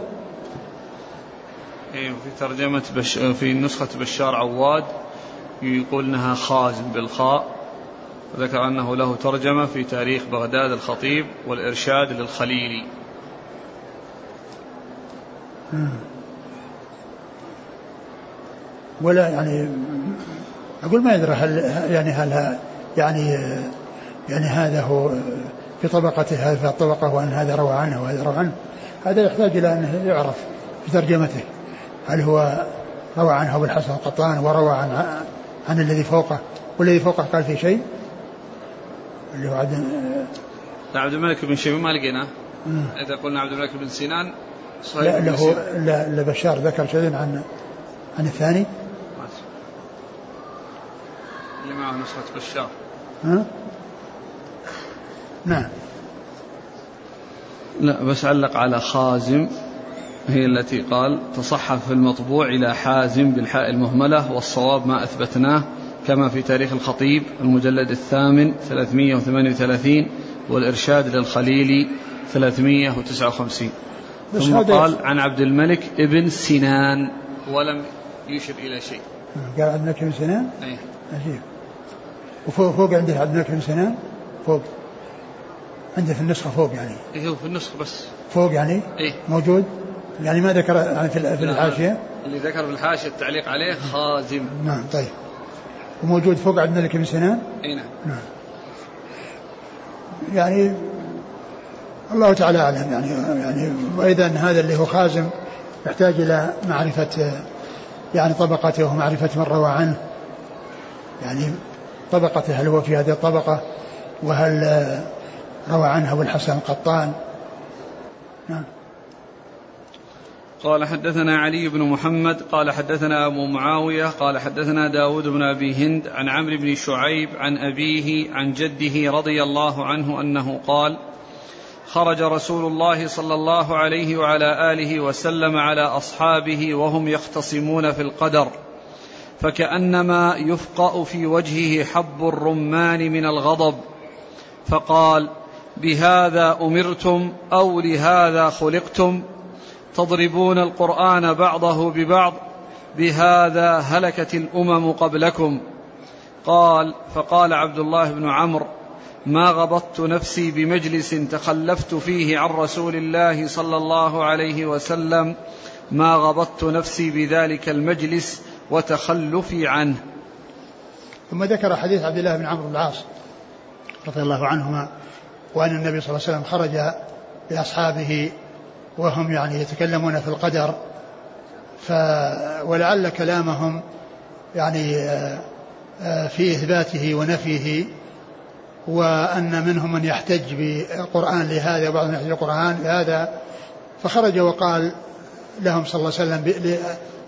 إيه في ترجمة بش في نسخة بشار عواد يقول إنها خازم بالخاء وذكر أنه له ترجمة في تاريخ بغداد الخطيب والإرشاد للخليلي ولا يعني أقول ما يدري هل يعني هل يعني يعني هذا هو في طبقته هذا الطبقة وأن هذا روى عنه وهذا روى عنه. هذا يحتاج إلى أنه يعرف في ترجمته. هل هو روى عنه أبو الحسن القطان وروى عن عن الذي فوقه والذي فوقه قال في شيء؟ اللي هو عبد عبد الملك بن شيبان ما لقيناه. إذا قلنا عبد الملك بن سنان لا له لا لا بشار ذكر شيء عن عن الثاني. اللي معه نسخة بشار. ها؟ نعم. لا بس علق على خازم هي التي قال تصحف في المطبوع إلى حازم بالحاء المهملة والصواب ما أثبتناه كما في تاريخ الخطيب المجلد الثامن 338 والإرشاد للخليلي 359 ثم قال عن عبد الملك ابن سنان ولم يشر إلى شيء. قال عبد الملك بن سنان؟ اي عجيب. وفوق فوق عنده عبد الملك بن سنان؟ فوق. عنده في النسخة فوق يعني. إيه هو في النسخة بس. فوق يعني؟ إيه. موجود؟ يعني ما ذكر يعني في في الحاشية؟ اللي ذكر في الحاشية التعليق عليه خازم نعم طيب. وموجود فوق عبد الملك بن سنان؟ اي نعم. نعم. يعني الله تعالى أعلم يعني يعني وإذا هذا اللي هو خازم يحتاج إلى معرفة يعني طبقته ومعرفه من روى عنه. يعني طبقته هل هو في هذه الطبقة؟ وهل روى عنه أبو الحسن القطان. نعم. قال حدثنا علي بن محمد قال حدثنا أبو معاوية قال حدثنا داود بن أبي هند عن عمرو بن شعيب عن أبيه عن جده رضي الله عنه أنه قال خرج رسول الله صلى الله عليه وعلى آله وسلم على أصحابه وهم يختصمون في القدر فكأنما يفقأ في وجهه حب الرمان من الغضب فقال بهذا أمرتم أو لهذا خلقتم تضربون القرآن بعضه ببعض بهذا هلكت الأمم قبلكم. قال فقال عبد الله بن عمرو ما غبطت نفسي بمجلس تخلفت فيه عن رسول الله صلى الله عليه وسلم ما غبطت نفسي بذلك المجلس وتخلفي عنه. ثم ذكر حديث عبد الله بن عمرو بن العاص رضي الله عنهما وأن النبي صلى الله عليه وسلم خرج بأصحابه وهم يعني يتكلمون في القدر ف ولعل كلامهم يعني آه، آه، في إثباته ونفيه وأن منهم من يحتج بالقرآن لهذا وبعضهم يحتج بالقرآن لهذا. فخرج وقال لهم صلى الله عليه وسلم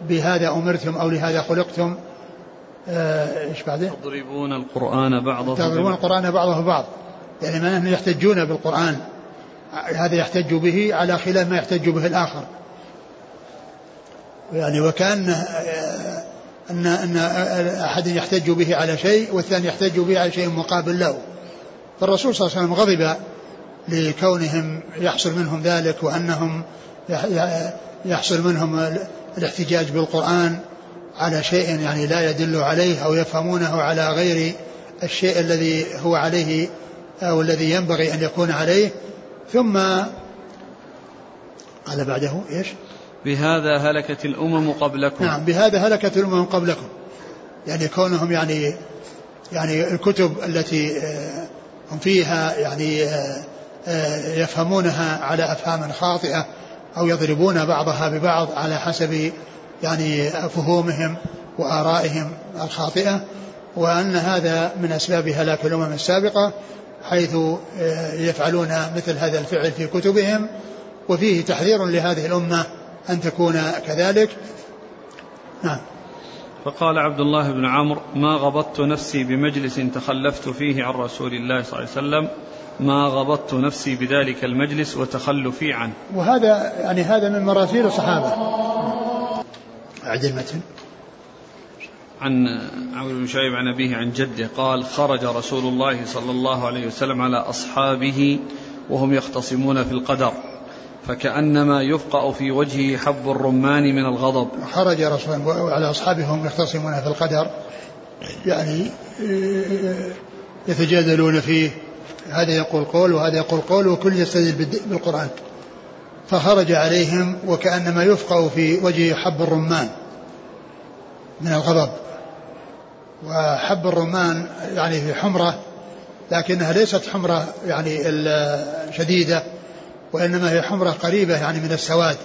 بهذا أمرتم أو لهذا خلقتم. آه، إيش بعده؟ تضربون القرآن بعضه تضربون القرآن بعضه ببعض. يعني ما أنهم يحتجون بالقرآن. هذا يحتج به على خلاف ما يحتج به الآخر. يعني وكأن أن أن أحد يحتج به على شيء والثاني يحتج به على شيء مقابل له. فالرسول صلى الله عليه وسلم غضب لكونهم يحصل منهم ذلك وأنهم يحصل منهم الاحتجاج بالقرآن على شيء يعني لا يدل عليه أو يفهمونه على غير الشيء الذي هو عليه أو الذي ينبغي أن يكون عليه ثم قال بعده إيش؟ بهذا هلكت الأمم قبلكم. نعم بهذا هلكت الأمم قبلكم. يعني كونهم يعني يعني الكتب التي آه، هم فيها يعني آه، آه، يفهمونها على أفهام خاطئة أو يضربون بعضها ببعض على حسب يعني فهومهم وآرائهم الخاطئة وأن هذا من أسباب هلاك الأمم السابقة. حيث آه، يفعلون مثل هذا الفعل في كتبهم وفيه تحذير لهذه الأمة أن تكون كذلك. نعم. فقال عبد الله بن عمرو ما غبطت نفسي بمجلس تخلفت فيه عن رسول الله صلى الله عليه وسلم ما غبطت نفسي بذلك المجلس وتخلفي عنه. وهذا يعني هذا من مراسيل الصحابة. أعد المتن عن عمرو بن شعيب عن أبيه عن جده قال خرج رسول الله صلى الله عليه وسلم على أصحابه وهم يختصمون في القدر فكأنما يفقأ في وجهه حب الرمان من الغضب. خرج رسول الله على أصحابه وهم يختصمون في القدر يعني يتجادلون فيه. هذا يقول قول وهذا يقول قول وكل يستدل بالقرآن. فخرج عليهم وكأنما يفقأ في وجهه حب الرمان من الغضب. وحب الرمان يعني في حمرة لكنها ليست حمرة يعني شديدة وإنما هي حمرة قريبة يعني من السواد.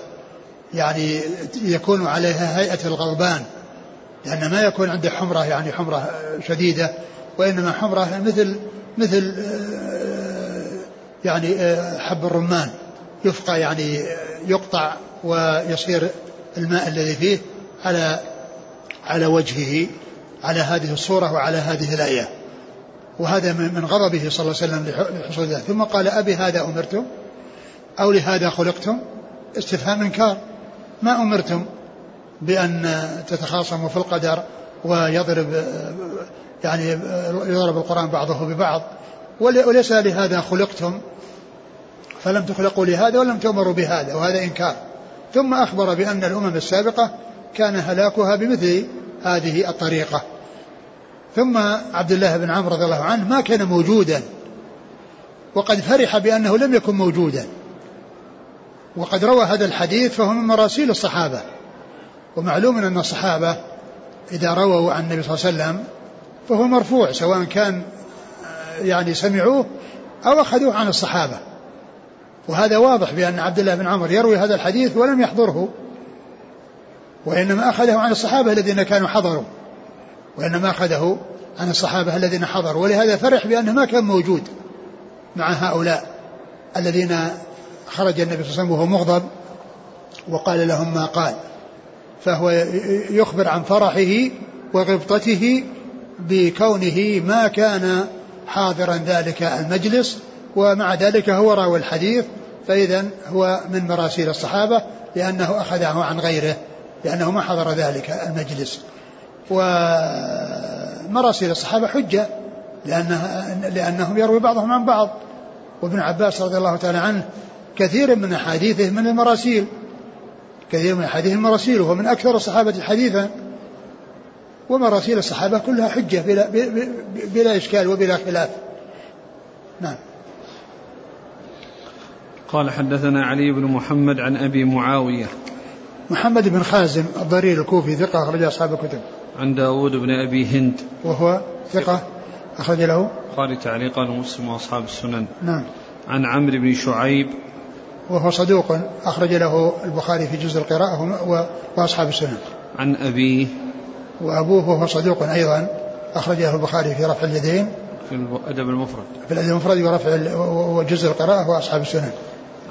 يعني يكون عليها هيئة الغضبان لأن ما يكون عنده حمرة يعني حمرة شديدة وإنما حمرة مثل مثل يعني حب الرمان. يفقى يعني يقطع ويصير الماء الذي فيه على على وجهه. على هذه الصورة وعلى هذه الآية. وهذا من غضبه صلى الله عليه وسلم لحصول ذلك. ثم قال أبي هذا أمرتم؟ أو لهذا خلقتم؟ استفهام إنكار. ما أمرتم بأن تتخاصموا في القدر ويضرب يعني يضرب القرآن بعضه ببعض؟ وليس لهذا خلقتم. فلم تخلقوا لهذا ولم تؤمروا بهذا وهذا إنكار. ثم أخبر بأن الأمم السابقة كان هلاكها بمثل هذه الطريقة. ثم عبد الله بن عمرو رضي الله عنه ما كان موجودا. وقد فرح بأنه لم يكن موجودا. وقد روى هذا الحديث فهو من مراسيل الصحابة. ومعلوم أن الصحابة إذا رووا عن النبي صلى الله عليه وسلم فهو مرفوع سواء كان يعني سمعوه أو أخذوه عن الصحابة. وهذا واضح بأن عبد الله بن عمر يروي هذا الحديث ولم يحضره وإنما أخذه عن الصحابة الذين كانوا حضروا. وإنما أخذه عن الصحابة الذين حضروا. ولهذا فرح بأنه ما كان موجود مع هؤلاء الذين خرج النبي صلى الله عليه وسلم وهو مغضب وقال لهم ما قال. فهو يخبر عن فرحه وغبطته بكونه ما كان حاضرا ذلك المجلس ومع ذلك هو راوي الحديث. فإذا هو من مراسيل الصحابة لأنه أخذه عن غيره لأنه ما حضر ذلك المجلس. ومراسيل الصحابة حجة لأنها لأنهم يروي بعضهم عن بعض. وابن عباس رضي الله تعالى عنه كثير من أحاديثه من المراسيل. كثير من أحاديث المراسيل وهو من أكثر الصحابة حديثا. ومراسيل الصحابة كلها حجة بلا, بلا إشكال وبلا خلاف. نعم. قال حدثنا علي بن محمد عن أبي معاوية. محمد بن خازم الضرير الكوفي ثقة أخرج أصحاب الكتب. عن داود بن أبي هند. وهو ثقة أخرج له. قال تعليقا مسلم وأصحاب السنن. نعم. عن عمرو بن شعيب. وهو صدوق أخرج له البخاري في جزء القراءة وأصحاب السنن. عن أبيه. وأبوه وهو صدوق أيضا أخرج له البخاري في رفع اليدين. في الأدب المفرد. في الأدب المفرد ورفع وجزء القراءة وأصحاب السنن.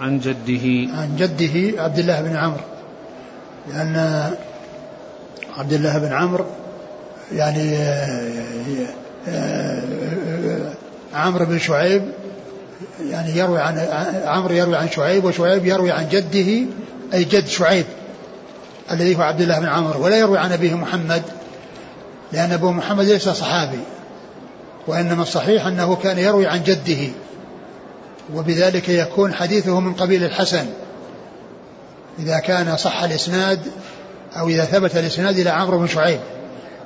عن جده. عن جده عبد الله بن عمرو. لأن عبد الله بن عمرو يعني عمرو بن شعيب يعني يروي عن عمرو يروي عن شعيب وشعيب يروي عن جده أي جد شعيب الذي هو عبد الله بن عمرو ولا يروي عن أبيه محمد لأن أبوه محمد ليس صحابي وإنما الصحيح أنه كان يروي عن جده وبذلك يكون حديثه من قبيل الحسن إذا كان صح الإسناد أو إذا ثبت الإسناد إلى عمرو بن شعيب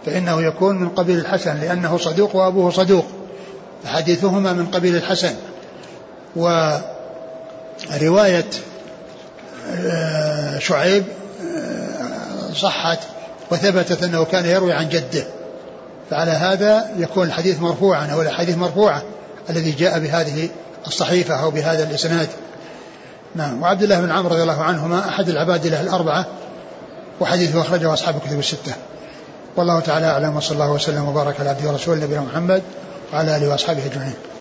فإنه يكون من قبيل الحسن لأنه صدوق وأبوه صدوق فحديثهما من قبيل الحسن. ورواية آه، شعيب آه، صحت وثبتت أنه كان يروي عن جده. فعلى هذا يكون الحديث مرفوعا أو الحديث مرفوعة الذي جاء بهذه الصحيفة أو بهذا الإسناد. نعم. وعبد الله بن عمرو رضي الله عنهما أحد العباد له الأربعة وحديثه أخرجه أصحاب الكتب الستة. والله تعالى أعلم وصلى الله وسلم وبارك على عبده ورسوله نبينا محمد وعلى آله وأصحابه أجمعين.